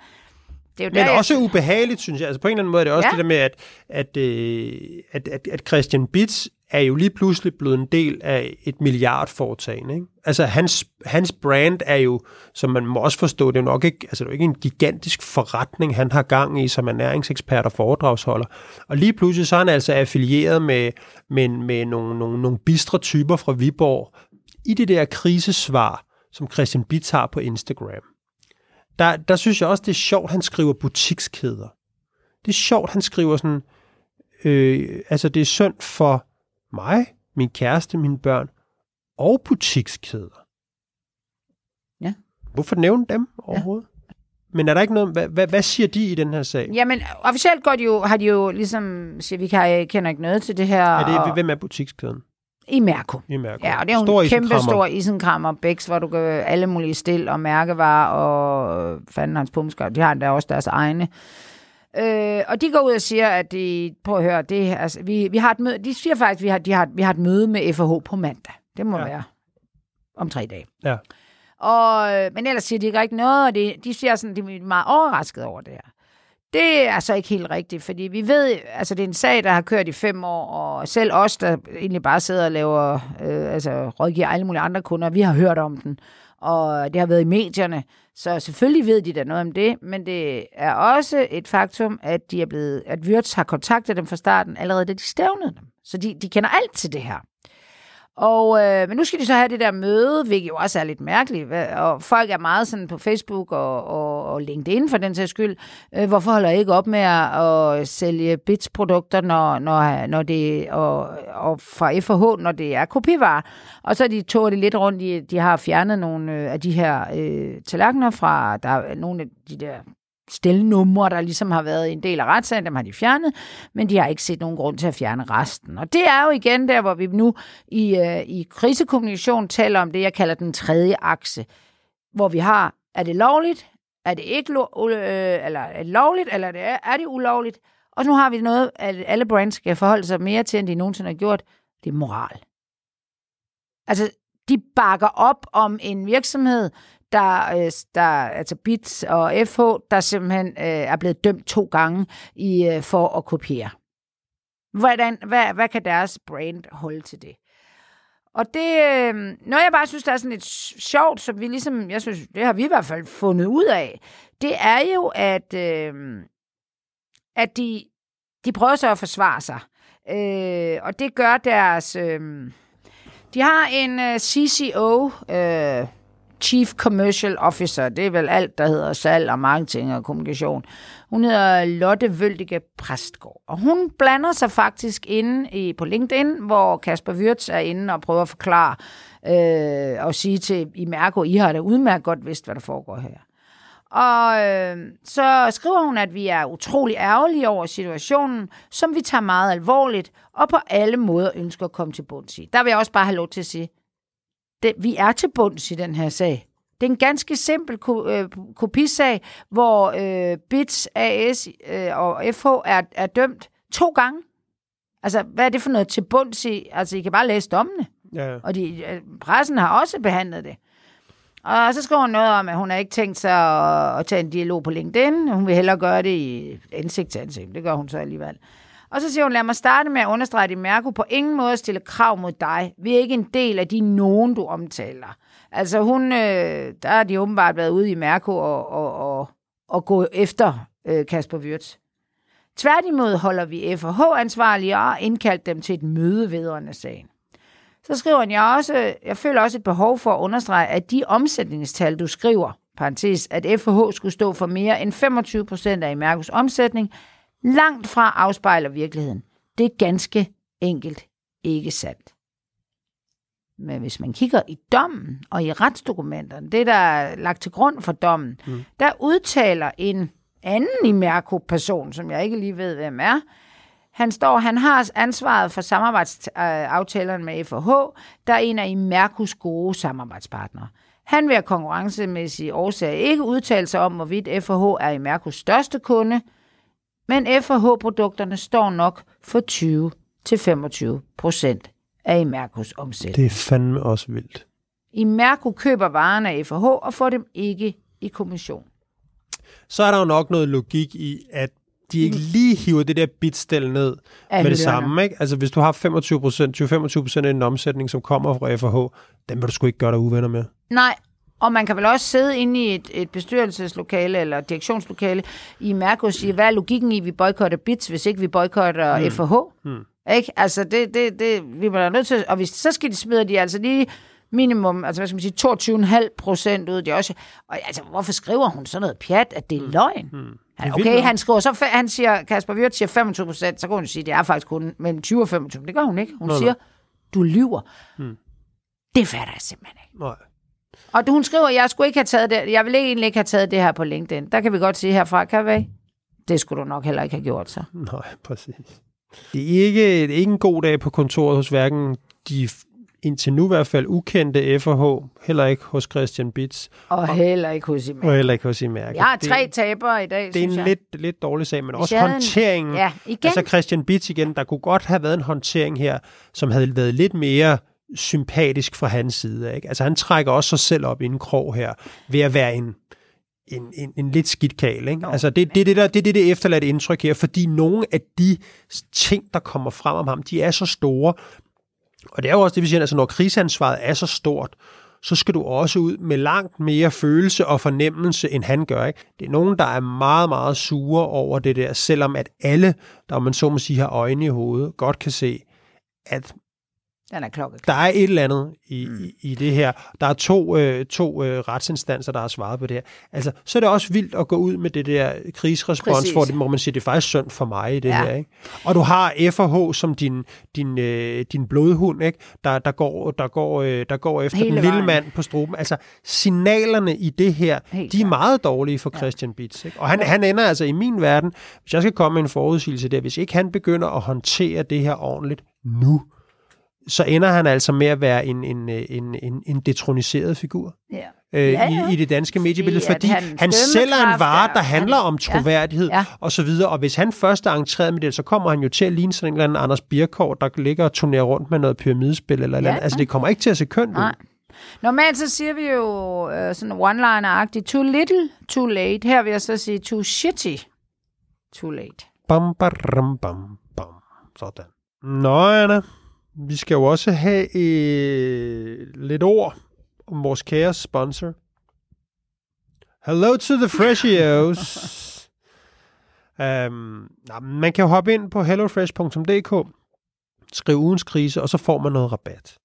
Det er jo Men der, også jeg... ubehageligt, synes jeg. Altså på en eller anden måde er det også ja. det der med, at, at, øh, at, at, at Christian Bitz er jo lige pludselig blevet en del af et milliardforetagende. Ikke? Altså hans, hans brand er jo, som man må også forstå, det er jo nok ikke, altså det er ikke en gigantisk forretning, han har gang i som ernæringsekspert og foredragsholder. Og lige pludselig så er han altså affilieret med, med, med nogle, nogle, nogle bistre typer fra Viborg i det der krisesvar, som Christian Bitz har på Instagram der, der synes jeg også, det er sjovt, han skriver butikskæder. Det er sjovt, han skriver sådan, øh, altså det er synd for mig, min kæreste, mine børn og butikskæder. Ja. Hvorfor nævne dem overhovedet? Ja. Men er der ikke noget, hvad, hvad, hvad siger de i den her sag? Jamen, officielt går de jo, har de jo ligesom, siger vi, kan, kender ikke noget til det her. Er det, og... hvem er butikskæden? I Mærko. I Mærko. Ja, og det er jo stor en kæmpe stor isenkrammer, Bæks, hvor du kan alle mulige stil og mærkevarer, og fanden hans pumsker, de har der også deres egne. Øh, og de går ud og siger, at de, prøv at høre, det, altså, vi, vi har et møde, de siger faktisk, at vi har, de har, vi har et møde med FH på mandag. Det må ja. være om tre dage. Ja. Og, men ellers siger de ikke rigtig noget, og de, de siger sådan, de er meget overrasket over det her. Det er altså ikke helt rigtigt, fordi vi ved, altså det er en sag, der har kørt i fem år, og selv os, der egentlig bare sidder og laver, øh, altså rådgiver alle mulige andre kunder, vi har hørt om den, og det har været i medierne, så selvfølgelig ved de da noget om det, men det er også et faktum, at de er blevet, at Wirtz har kontaktet dem fra starten, allerede da de stævnede dem. Så de, de kender alt til det her. Og, øh, men nu skal de så have det der møde, hvilket jo også er lidt mærkeligt. Og folk er meget sådan på Facebook og, og, og LinkedIn for den sags skyld. Øh, hvorfor holder I ikke op med at, at sælge Bits-produkter, når, når, når det, og, og fra FH, når det er kopivarer? Og så de tog det lidt rundt. De, de har fjernet nogle øh, af de her øh, tallerkener fra, der er nogle af de der stelnumre, der ligesom har været en del af retssagen, dem har de fjernet, men de har ikke set nogen grund til at fjerne resten. Og det er jo igen der, hvor vi nu i, øh, i krisekommunikation taler om det, jeg kalder den tredje akse, hvor vi har, er det lovligt, er det ikke lo- øh, eller er det lovligt, eller er det, er det ulovligt? Og nu har vi noget, at alle brands skal forholde sig mere til, end de nogensinde har gjort. Det er moral. Altså, de bakker op om en virksomhed, der, øh, der altså BITS og FH, der simpelthen øh, er blevet dømt to gange i øh, for at kopiere. Hvordan, hvad, hvad kan deres brand holde til det? Og det, øh, noget jeg bare synes, der er sådan lidt sjovt, som vi ligesom, jeg synes, det har vi i hvert fald fundet ud af, det er jo, at, øh, at de, de prøver så at forsvare sig. Øh, og det gør deres, øh, de har en øh, CCO, øh, Chief Commercial Officer. Det er vel alt, der hedder salg og marketing og kommunikation. Hun hedder Lotte Vøldige Præstgaard. Og hun blander sig faktisk inde i, på LinkedIn, hvor Kasper Wirtz er inde og prøver at forklare øh, og sige til i Mærko, I har da udmærket godt vidst, hvad der foregår her. Og øh, så skriver hun, at vi er utrolig ærgerlige over situationen, som vi tager meget alvorligt, og på alle måder ønsker at komme til bunds i. Der vil jeg også bare have lov til at sige, det, vi er til bunds i den her sag. Det er en ganske simpel ko- øh, kopisag, hvor øh, BITS, AS øh, og FH er, er dømt to gange. Altså, hvad er det for noget til bunds i? Altså, I kan bare læse dommene. Ja. Og de, øh, pressen har også behandlet det. Og så skriver hun noget om, at hun har ikke tænkt sig at, at tage en dialog på LinkedIn. Hun vil hellere gøre det i ansigt til ansigt. Det gør hun så alligevel. Og så siger hun, lad mig starte med at understrege, at Mærko på ingen måde stiller krav mod dig. Vi er ikke en del af de nogen, du omtaler. Altså hun, øh, der har de åbenbart været ude i Mærko og, og, og, og gå efter øh, Kasper Wirtz. Tværtimod holder vi FH-ansvarlige og indkaldt dem til et møde vedrørende sagen. Så skriver han, jeg, også, jeg føler også et behov for at understrege, at de omsætningstal, du skriver, parentes, at FH skulle stå for mere end 25 procent af Imerkos omsætning, langt fra afspejler virkeligheden. Det er ganske enkelt ikke sandt. Men hvis man kigger i dommen og i retsdokumenterne, det der er lagt til grund for dommen, mm. der udtaler en anden Imerco-person, som jeg ikke lige ved, hvem er, han står, han har ansvaret for samarbejdsaftalerne med FH, der er en af Imercos gode samarbejdspartnere. Han vil af konkurrencemæssige årsager ikke udtale sig om, hvorvidt FH er Imercos største kunde, men FH-produkterne står nok for 20-25 procent af Imercos omsætning. Det er fandme også vildt. Imerco køber varerne af FH og får dem ikke i kommission. Så er der jo nok noget logik i, at de ikke lige hiver det der bitstel ned Af med det samme. Ikke? Altså hvis du har 25 20-25% af en omsætning, som kommer fra FH, den vil du sgu ikke gøre dig uvenner med. Nej, og man kan vel også sidde inde i et, et bestyrelseslokale eller direktionslokale i Mærko og sige, hvad er logikken i, at vi boykotter BITS, hvis ikke vi boykotter mm. FH? Mm. Ikke? Altså, det, det, det, vi må da nødt til, og hvis, så skal de smide de altså lige minimum, altså hvad skal man sige, 22,5 procent ud. Det er også, og altså, hvorfor skriver hun sådan noget pjat, at det er mm. løgn? Mm. Han, okay, han skriver så, han siger, Kasper Wirtz siger 25 procent, så kan hun sige, det er faktisk kun mellem 20 og 25. Det gør hun ikke. Hun nå. siger, du lyver. Mm. Det fatter jeg simpelthen ikke. Nej. Og hun skriver, jeg skulle ikke have taget det, jeg vil egentlig ikke have taget det her på LinkedIn. Der kan vi godt sige herfra, kan vi? Det skulle du nok heller ikke have gjort så. Nej, præcis. Det er ikke, det er ikke en god dag på kontoret hos hverken de indtil nu i hvert fald ukendte FH, heller ikke hos Christian Bits, Og heller ikke hos Iman. og heller ikke hos Imærke. Jeg har tre tabere i dag, det er en jeg. lidt, lidt dårlig sag, men også håndteringen. Ja, igen. Altså Christian Bits igen, der kunne godt have været en håndtering her, som havde været lidt mere sympatisk fra hans side. Ikke? Altså han trækker også sig selv op i en krog her, ved at være en, en, en, en lidt skidt kal. Ikke? Altså det, det, er det, der, det er det, det efterladte indtryk her, fordi nogle af de ting, der kommer frem om ham, de er så store, og det er jo også det, vi siger, altså når kriseansvaret er så stort, så skal du også ud med langt mere følelse og fornemmelse, end han gør. Ikke? Det er nogen, der er meget, meget sure over det der, selvom at alle, der man så må sige har øjne i hovedet, godt kan se, at Den er klokkeklar. Der er et eller andet i, mm. i, i det her. Der er to, øh, to øh, retsinstanser, der har svaret på det her. Altså, så er det også vildt at gå ud med det der krigsrespons, Præcis. hvor, det, hvor man siger, det er faktisk synd for mig i det Ja. her. Ikke? Og du har F&H som din, din, øh, din blodhund, ikke? Der, der, går, der, går, øh, der går efter Hele den lille vejen. mand på struben. Altså, signalerne i det her, Helt de er meget dårlige for Christian Bitz. Ikke? Og han, han ender altså i min verden, hvis jeg skal komme med en forudsigelse der, hvis ikke han begynder at håndtere det her ordentligt nu, så ender han altså med at være en, en, en, en, en detroniseret figur Ja. øh, Ja, ja. I, i det danske mediebillede, fordi hans han sælger en vare, er- der handler han- om troværdighed Ja, ja. og så videre. Og hvis han først er entreret med det, så kommer han jo til at ligne sådan en eller anden Anders Birkov, der ligger og turnerer rundt med noget pyramidespil eller ja, andet. Altså, det kommer ikke til at se kønt ud. Nej. Normalt så siger vi jo øh, sådan one-liner-agtigt, too little, too late. Her vil jeg så sige too shitty, too late. Bam, baram, bam, bam. Sådan. Nå, Anna. Vi skal jo også have øh, lidt ord om vores kære sponsor. Hello to the Freshios. um, man kan jo hoppe ind på hellofresh.dk, skrive ugens krise, og så får man noget rabat.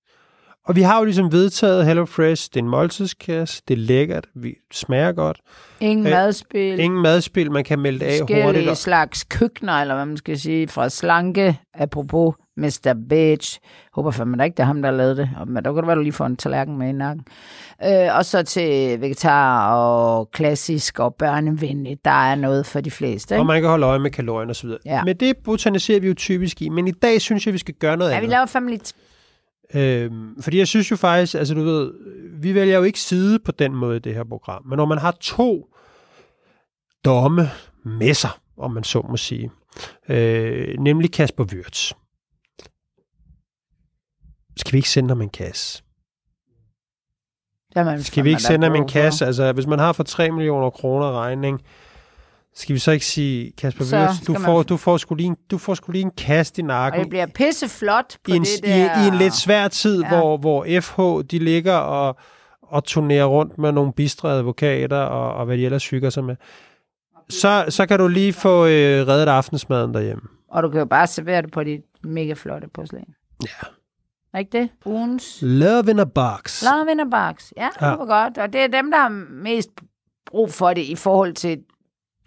Og vi har jo ligesom vedtaget HelloFresh. Det er en måltidskasse. Det er lækkert. Vi smager godt. Ingen Øh, madspil, Ingen madspil, man kan melde af hurtigt. forskellige og- slags køkkener, eller hvad man skal sige, fra slanke, apropos Mr. Bitch. Håber fandme da ikke, det er ham, der lavet det. Men der kan det være, du lige får en tallerken med i nakken. Øh, og så til vegetar og klassisk og børnevenligt. Der er noget for de fleste. Og Ikke? man kan holde øje med kalorierne osv. Ja. Men det botaniserer vi jo typisk i. Men i dag synes jeg, vi skal gøre noget Ja, vi andet. laver fandme lidt... Øhm, fordi jeg synes jo faktisk, altså du ved, vi vælger jo ikke side på den måde i det her program. Men når man har to domme med sig, om man så må sige, øh, nemlig Kasper Wirtz, skal vi ikke sende ham en kasse? Jamen, Skal vi ikke sende ham en kasse? Altså, hvis man har for 3 millioner kroner regning, skal vi så ikke sige, Kasper Wirtz, du man- får, du, får sgu lige en, du får sgu lige en kast i Og nakken. det bliver pisseflot på i en, det i, der... i en lidt svær tid, ja. Hvor, hvor FH de ligger og, og turnerer rundt med nogle bistre advokater og, og hvad de ellers hygger sig med. Så, så kan du lige få øh, reddet aftensmaden derhjemme. Og du kan jo bare servere det på dit mega flotte porcelæn. Ja. Er ikke det? Ugens Love in a box. Love in a box. Ja, Ja. ja, det var godt. Og det er dem, der har mest brug for det i forhold til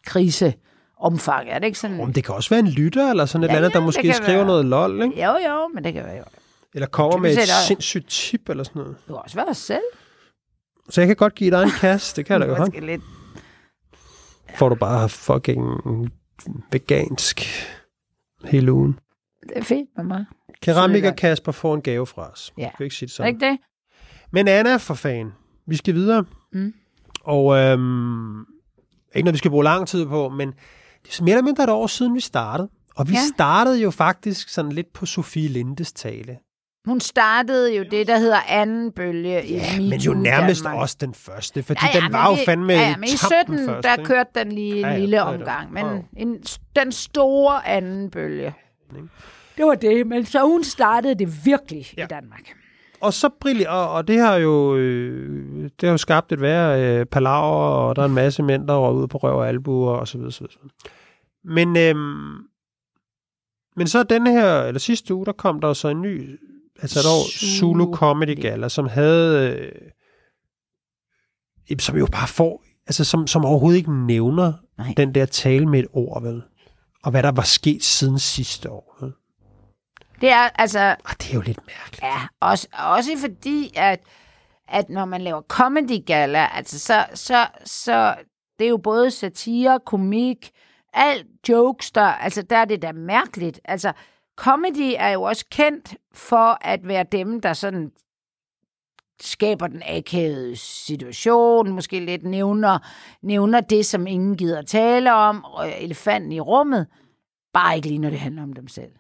kriseomfang. Er det ikke sådan? Om det kan også være en lytter, eller sådan et Ja, eller andet, der ja, måske skriver være. noget lol, ikke? Jo, jo, men det kan være jo. Eller kommer med et også. sindssygt tip eller sådan noget. Du kan også være os selv. Så jeg kan godt give dig en kasse, det kan jeg da godt. Lidt. Får du bare fucking vegansk hele ugen. Det er fint med mig. Keramiker. Kasper får en gave fra os. Ja. Kan vi ikke sige det sådan? ikke det? Men Anna, for fan, vi skal videre. Mm. Og øhm, ikke noget, vi skal bruge lang tid på, men det er mere eller mindre et år siden, vi startede. Og vi ja. Ja. startede jo faktisk sådan lidt på Sofie Lindes tale. Hun startede jo det, der hedder anden bølge i Ja, MeToo men jo nærmest Danmark. også den første, fordi Ja, ja, den var jo fandme ja, ja, men i tampen 17, først, der ikke? kørte den lige en Ja, ja, lille omgang, men jo. en, den store anden bølge. Det var det, men så hun startede det virkelig Ja. i Danmark. Og så brille, og, og det har jo øh, det har jo skabt et værre øh, palaver, og der er en masse mænd, der røg ud på røv og albuer, og så videre, så videre. Men, øhm, men så denne her, eller sidste uge, der kom der så en ny, altså et år. Zulu Comedy Gala, som havde, øh, som jo bare får, altså som, som overhovedet ikke nævner Nej. den der tale med et ord, vel? Og hvad der var sket siden sidste år. Vel? Det er altså, Og det er jo lidt mærkeligt. ja, også, også fordi, at, at når man laver comedy gala, altså så, så, så det er jo både satire, komik, alt jokes, der, altså der er det da mærkeligt. Altså, comedy er jo også kendt for at være dem, der sådan skaber den akavede situation, måske lidt nævner, nævner det, som ingen gider tale om, og elefanten i rummet, bare ikke lige, når det handler om dem selv.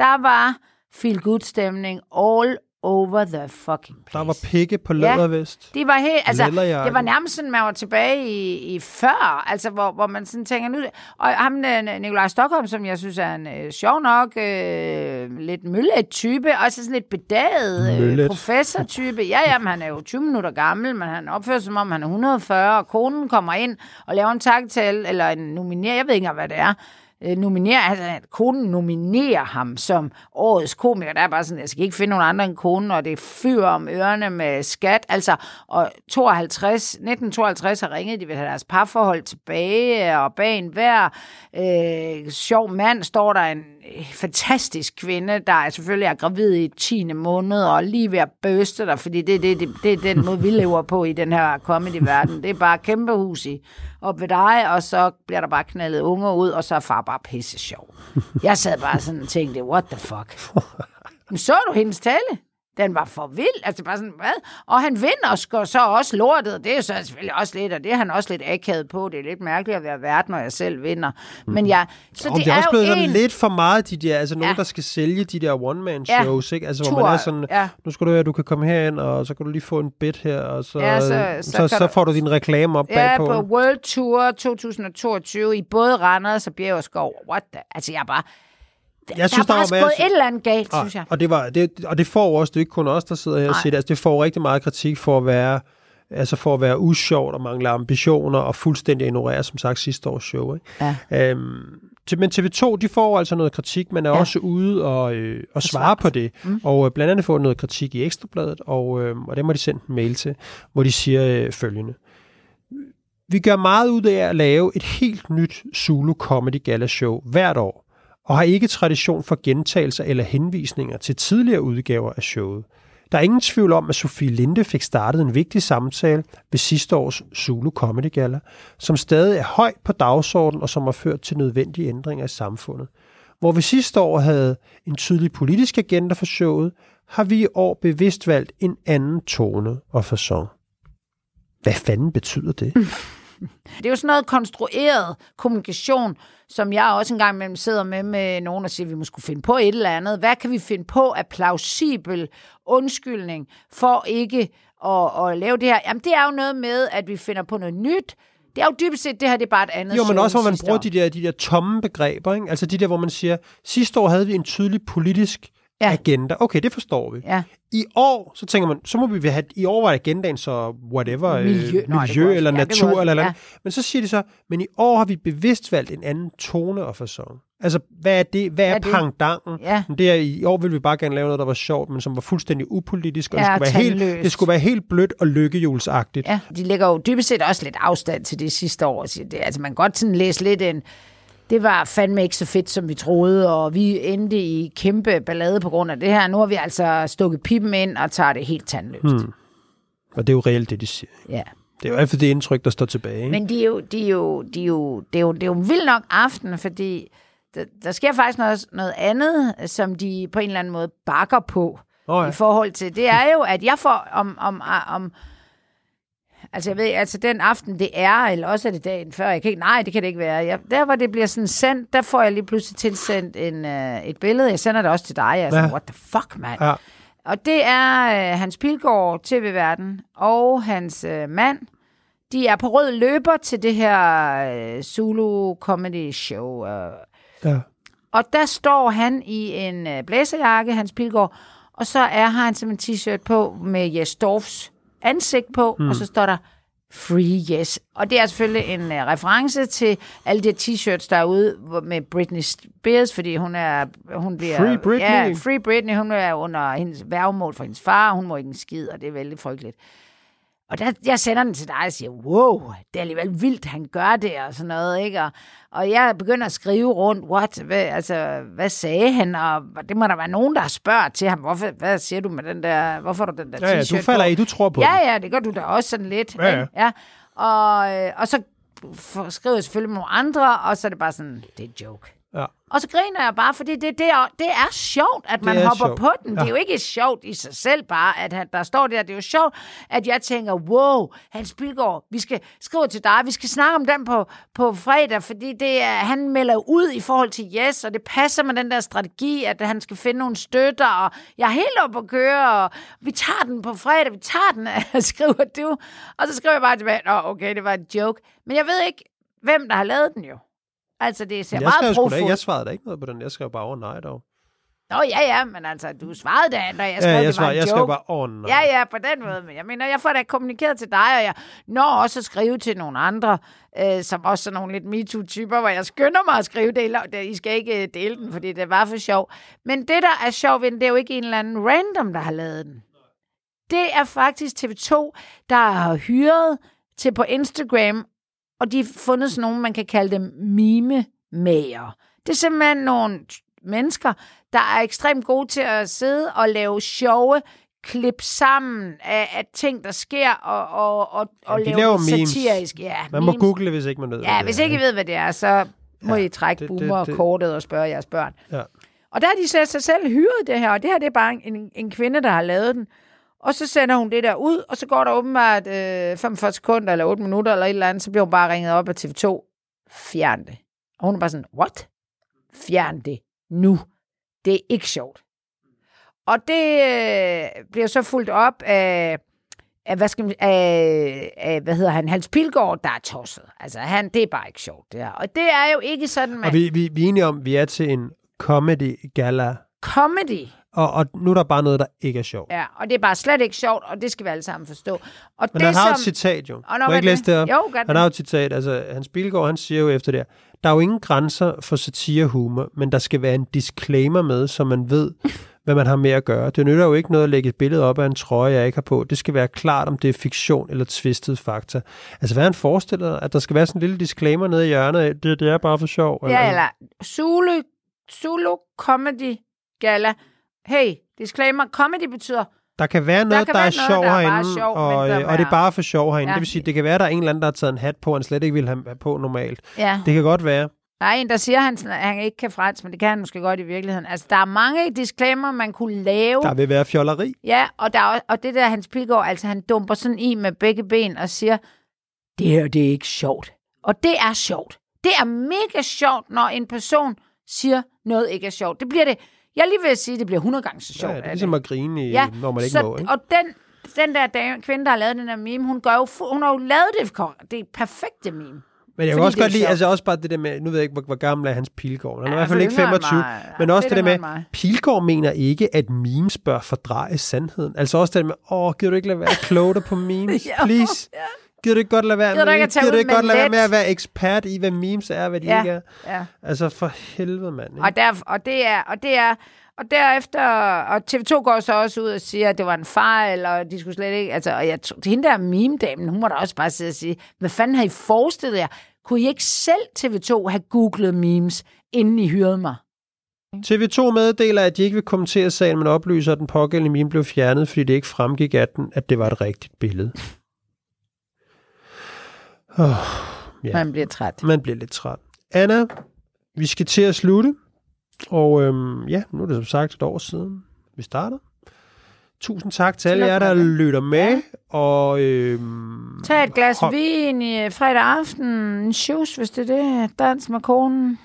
Der var feel good stemning all over the fucking place. Der var pikke på lædervest. Det var helt, altså, det var nærmest sådan, man var tilbage i, i før, altså, hvor, hvor man sådan tænker nu, og ham, øh, Nikolaj Stockholm, som jeg synes er en øh, sjov nok, øh, lidt møllet type, også sådan lidt bedaget øh, professor-type. Ja, jamen, han er jo 20 minutter gammel, men han opfører sig, som om han er 140, og konen kommer ind og laver en takketale, eller en nominering, jeg ved ikke engang, hvad det er, øh, nominerer, altså konen nominerer ham som årets komiker. Der er bare sådan, jeg skal ikke finde nogen andre end konen, og det fyrer om ørerne med skat. Altså, og 52, 1952 har ringet, de vil have deres parforhold tilbage, og bag en hver øh, sjov mand står der en øh, fantastisk kvinde, der er selvfølgelig er gravid i 10. måned, og lige ved at bøste dig, fordi det, det, det, det er den måde, vi lever på i den her comedy-verden. Det er bare kæmpe hus i op ved dig, og så bliver der bare knaldet unger ud, og så er far bare pisse sjov. Jeg sad bare sådan og tænkte, what the fuck? Men så du hendes tale? Den var for vild. Altså bare sådan, hvad? Og han vinder og så også lortet. Det er så selvfølgelig også lidt, og det er han også lidt akavet på. Det er lidt mærkeligt at være vært, når jeg selv vinder. Men ja, så Og det, det er, også jo blevet sådan en... lidt for meget, de der, altså nogen, Ja. der skal sælge de der one-man-shows, ikke? Altså, hvor Tur, man er sådan, ja. nu skal du høre, du kan komme herind, og så kan du lige få en bit her, og så, Ja, så- så, så så, så får du din reklame op Ja, bagpå. på World Tour 2022 i både Randers og Bjergskov. What the? Altså, jeg er bare... Jeg synes, der der er var gået et eller andet galt, og, synes jeg. og, det var, det, og det får også, det er ikke kun os, der sidder her og Nej. siger det, altså, det får rigtig meget kritik for at være altså for at være usjovt og mangle ambitioner og fuldstændig ignorere, som sagt, sidste års show. Ikke? Ja. Øhm, men TV2, de får altså noget kritik, men er Ja. også ude og, øh, og svare på det. Mm. Og øh, blandt andet får noget kritik i Ekstrabladet, og, øh, og dem har de sendt en mail til, hvor de siger øh, følgende. Vi gør meget ud af at lave et helt nyt Zulu Comedy Gala Show hvert år, og har ikke tradition for gentagelser eller henvisninger til tidligere udgaver af showet. Der er ingen tvivl om, at Sofie Linde fik startet en vigtig samtale ved sidste års Zulu Comedy Gala, som stadig er højt på dagsordenen og som har ført til nødvendige ændringer i samfundet. Hvor vi sidste år havde en tydelig politisk agenda for showet, har vi i år bevidst valgt en anden tone og fasong. Hvad fanden betyder det? Det er jo sådan noget konstrueret kommunikation, som jeg også engang imellem sidder med med nogen, der siger, at vi må skulle finde på et eller andet. Hvad kan vi finde på af plausibel undskyldning for ikke at, at lave det her? Jamen, det er jo noget med, at vi finder på noget nyt. Det er jo dybest set, det her det er bare et andet Jo, men også hvor man bruger år. de der, de der tomme begreber. Ikke? Altså de der, hvor man siger, sidste år havde vi en tydelig politisk Ja. agenda. Okay, det forstår vi. Ja. I år, så tænker man, så må vi have, i år var agendaen så whatever, øh, Miljø. Nå, kunne miljø også- eller ja, natur også- eller ja. Men så siger de så, men i år har vi bevidst valgt en anden tone og fasong. Altså, hvad er det? Hvad er, er det? pangdangen? Ja. Men Det er, I år ville vi bare gerne lave noget, der var sjovt, men som var fuldstændig upolitisk, og Ja, det, skulle være helt, det skulle være helt blødt og lykkehjulsagtigt. Ja, de lægger jo dybest set også lidt afstand til det sidste år. Så det, altså, man kan godt sådan læse lidt en... Det var fandme ikke så fedt, som vi troede, og vi endte i kæmpe ballade på grund af det her. Nu har vi altså stukket pipen ind og tager det helt tandløst. Hmm. Og det er jo reelt det, de siger. Ja. Det er jo i hvert fald det indtryk, der står tilbage. Ikke? Men de er jo, de er jo, de er jo, det, er jo, det er jo en vild nok aften, fordi der, der sker faktisk noget, noget andet, som de på en eller anden måde bakker på Åh, ja. i forhold til. Det er jo, at jeg får om, om, om Altså, jeg ved, altså den aften, det er, eller også er det dagen før, jeg kan ikke, nej, det kan det ikke være. Jeg, der, hvor det bliver sådan sendt, der får jeg lige pludselig tilsendt en, øh, et billede. Jeg sender det også til dig. Jeg er sådan, Ja. what the fuck, mand? Ja. Og det er øh, Hans Pilgaard, TV-verden, og hans øh, mand. De er på rød løber til det her øh, Zulu Comedy Show. Øh. Ja. Og der står han i en øh, blæserjakke, Hans Pilgaard, og så er har han simpelthen en t-shirt på med Jes Dorfs ansigt på, mm. og så står der Free Yes. Og det er selvfølgelig en uh, reference til alle de t-shirts, der er ude med Britney Spears, fordi hun er... Hun bliver, Free Britney. Ja, Free Britney. Hun er under hendes værgemål for hendes far, og hun må ikke en skid, og det er vældig frygteligt. Og der, jeg sender den til dig og siger, wow, det er alligevel vildt, han gør det og sådan noget, ikke? Og, og jeg begynder at skrive rundt, what, hvad, altså, hvad sagde han? Og det må der være nogen, der spørger til ham, hvorfor, hvad siger du med den der, hvorfor du den der Ja, ja, t-shirt du falder på? i, du tror på Ja, ja, det gør du da også sådan lidt. Ja, ja. ja. Og, øh, og så skriver jeg selvfølgelig med nogle andre, og så er det bare sådan, det er en joke. Ja. Og så griner jeg bare, fordi det, det, er, det er sjovt, at man er hopper sjovt. på den. Det er Ja. jo ikke sjovt i sig selv bare, at han, der står der. Det er jo sjovt, at jeg tænker, wow, Hans Pilgaard, vi skal skrive til dig, vi skal snakke om den på, på fredag, fordi det er, han melder ud i forhold til Yes, og det passer med den der strategi, at han skal finde nogle støtter, og jeg er helt oppe at køre, og vi tager den på fredag, vi tager den, skriver du. Og så skriver jeg bare tilbage, Nå, okay, det var en joke. Men jeg ved ikke, hvem der har lavet den jo. Altså, det ser Jeg meget profot. jeg svarede da ikke noget på den. Jeg skrev bare over nej dog. Nå, ja, ja, men altså, du svarede da, når jeg skrev, Ja, det jeg, var en jeg joke. skrev bare, oh, nej. Ja, ja, på den måde. Men jeg mener, jeg får da kommunikeret til dig, og jeg når også at skrive til nogle andre, øh, som også er nogle lidt MeToo-typer, hvor jeg skynder mig at skrive det- I skal ikke øh, dele den, fordi det var for sjov. Men det, der er sjovt ved den, det er jo ikke en eller anden random, der har lavet den. Det er faktisk TV2, der har hyret til på Instagram, og de har fundet sådan nogle, man kan kalde dem mime-mager. Det er simpelthen nogle mennesker, der er ekstremt gode til at sidde og lave sjove klip sammen af, af ting, der sker, og, og, og, og Ja, lave laver det memes. satirisk. Ja, Man må memes. google det, hvis ikke man ved, hvad Ja, det hvis er, ikke I ved, hvad det er, så må Ja, I trække boomer-kortet og spørge jeres børn. Ja. Og der har de sat sig selv hyret det her, og det her det er bare en, en kvinde, der har lavet den. Og så sender hun det der ud, og så går der åbenbart øh, 45 sekunder eller 8 minutter eller et eller andet, så bliver hun bare ringet op af TV2. Fjern det. Og hun er bare sådan, what? Fjern det nu. Det er ikke sjovt. Og det øh, bliver så fuldt op af, af, hvad skal man, af, af, hvad hedder han, Hans Pilgaard, der er tosset. Altså, han, det er bare ikke sjovt, det her. Og det er jo ikke sådan, man... Og vi, vi, vi er enige om, vi er til en comedy gala, Comedy. Og, og nu er der bare noget, der ikke er sjovt. Ja, og det er bare slet ikke sjovt, og det skal vi alle sammen forstå. Og Men det, han har som... et citat jo. Og Må jeg ikke læse det op? Jo, Han har jo et citat, altså Hans Bilgaard, han siger jo efter det der er jo ingen grænser for satire og humor, men der skal være en disclaimer med, så man ved, hvad man har med at gøre. Det nytter jo ikke noget at lægge et billede op af en trøje, jeg ikke har på. Det skal være klart, om det er fiktion eller twistet fakta. Altså, hvad han forestiller, at der skal være sådan en lille disclaimer nede i hjørnet af, det, det er bare for sjov. Ja, eller Zulu, Zulu Comedy Gala. Hey, disclaimer, comedy betyder... Der kan være noget, der, der være er noget, sjov der er herinde, sjov, og, der øh, og det er er- bare for sjov herinde. Ja. Det vil sige, det kan være, der er en eller anden, der har taget en hat på, han slet ikke vil have på normalt. Ja, Det kan godt være. der er en, der siger, at han, at han ikke kan fransk, men det kan han måske godt i virkeligheden. Altså, der er mange disclaimer, man kunne lave. Der vil være fjolleri. Ja, og, der er, og det der Hans Pilgaard, altså han dumper sådan i med begge ben og siger, det her, det er ikke sjovt. Og det er sjovt. Det er mega sjovt, når en person siger, noget ikke er sjovt. Det bliver det, jeg lige at sige, det bliver 100 gange så Ja, sjovt. det er ligesom at grine, i, Ja, når man ikke så, må. Ikke? Og den, den der dame, kvinde, der har lavet den der meme, hun, gør jo, hun har jo lavet det, det perfekte meme. Men jeg kan også det godt lide, altså også bare det der med, nu ved jeg ikke, hvor, hvor gammel er hans Pilgaard. Han er Ja, i hvert fald for ikke yngre end 25. mig. Ja, Men også det lidt der med, mig. Pilgaard mener ikke, at memes bør fordreje sandheden. Altså også det der med, åh, gider du ikke lade være at kloge på memes, please? Gider du ikke godt lade være Gider du med, ikke at tage gider du ikke godt lade være med at være ekspert i, hvad memes er, og hvad de Ja. ikke er? Ja. Altså for helvede, mand. Ikke? Og, der, og det er, og det er, og derefter, og TV2 går så også ud og siger, at det var en fejl, og de skulle slet ikke, altså, og jeg, hende der meme-damen, hun må da også bare sidde og sige, hvad fanden har I forestillet jer? Kunne I ikke selv TV2 have googlet memes, inden I hyrede mig? TV2 meddeler, at de ikke vil kommentere sagen, men oplyser, at den pågældende meme blev fjernet, fordi det ikke fremgik af den, at det var et rigtigt billede. Oh, Ja. Man bliver træt. man bliver lidt træt. Anna, vi skal til at slutte. Og øhm, ja, nu er det som sagt et år siden, vi starter. Tusind tak til alle jer, der lytter med. Og, øhm, Tag et glas hold- vin i fredag aften, en shoes, hvis det er det, dans med konen.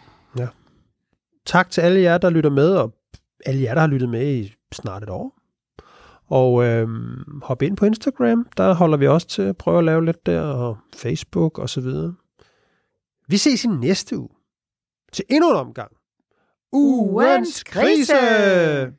tak til alle jer, der lytter med, og alle jer, der har lyttet med i snart et år. Og øh, hop ind på Instagram, der holder vi også til at prøve at lave lidt der, og Facebook og så videre. Vi ses i næste uge til endnu en omgang. Ugens krise! krise!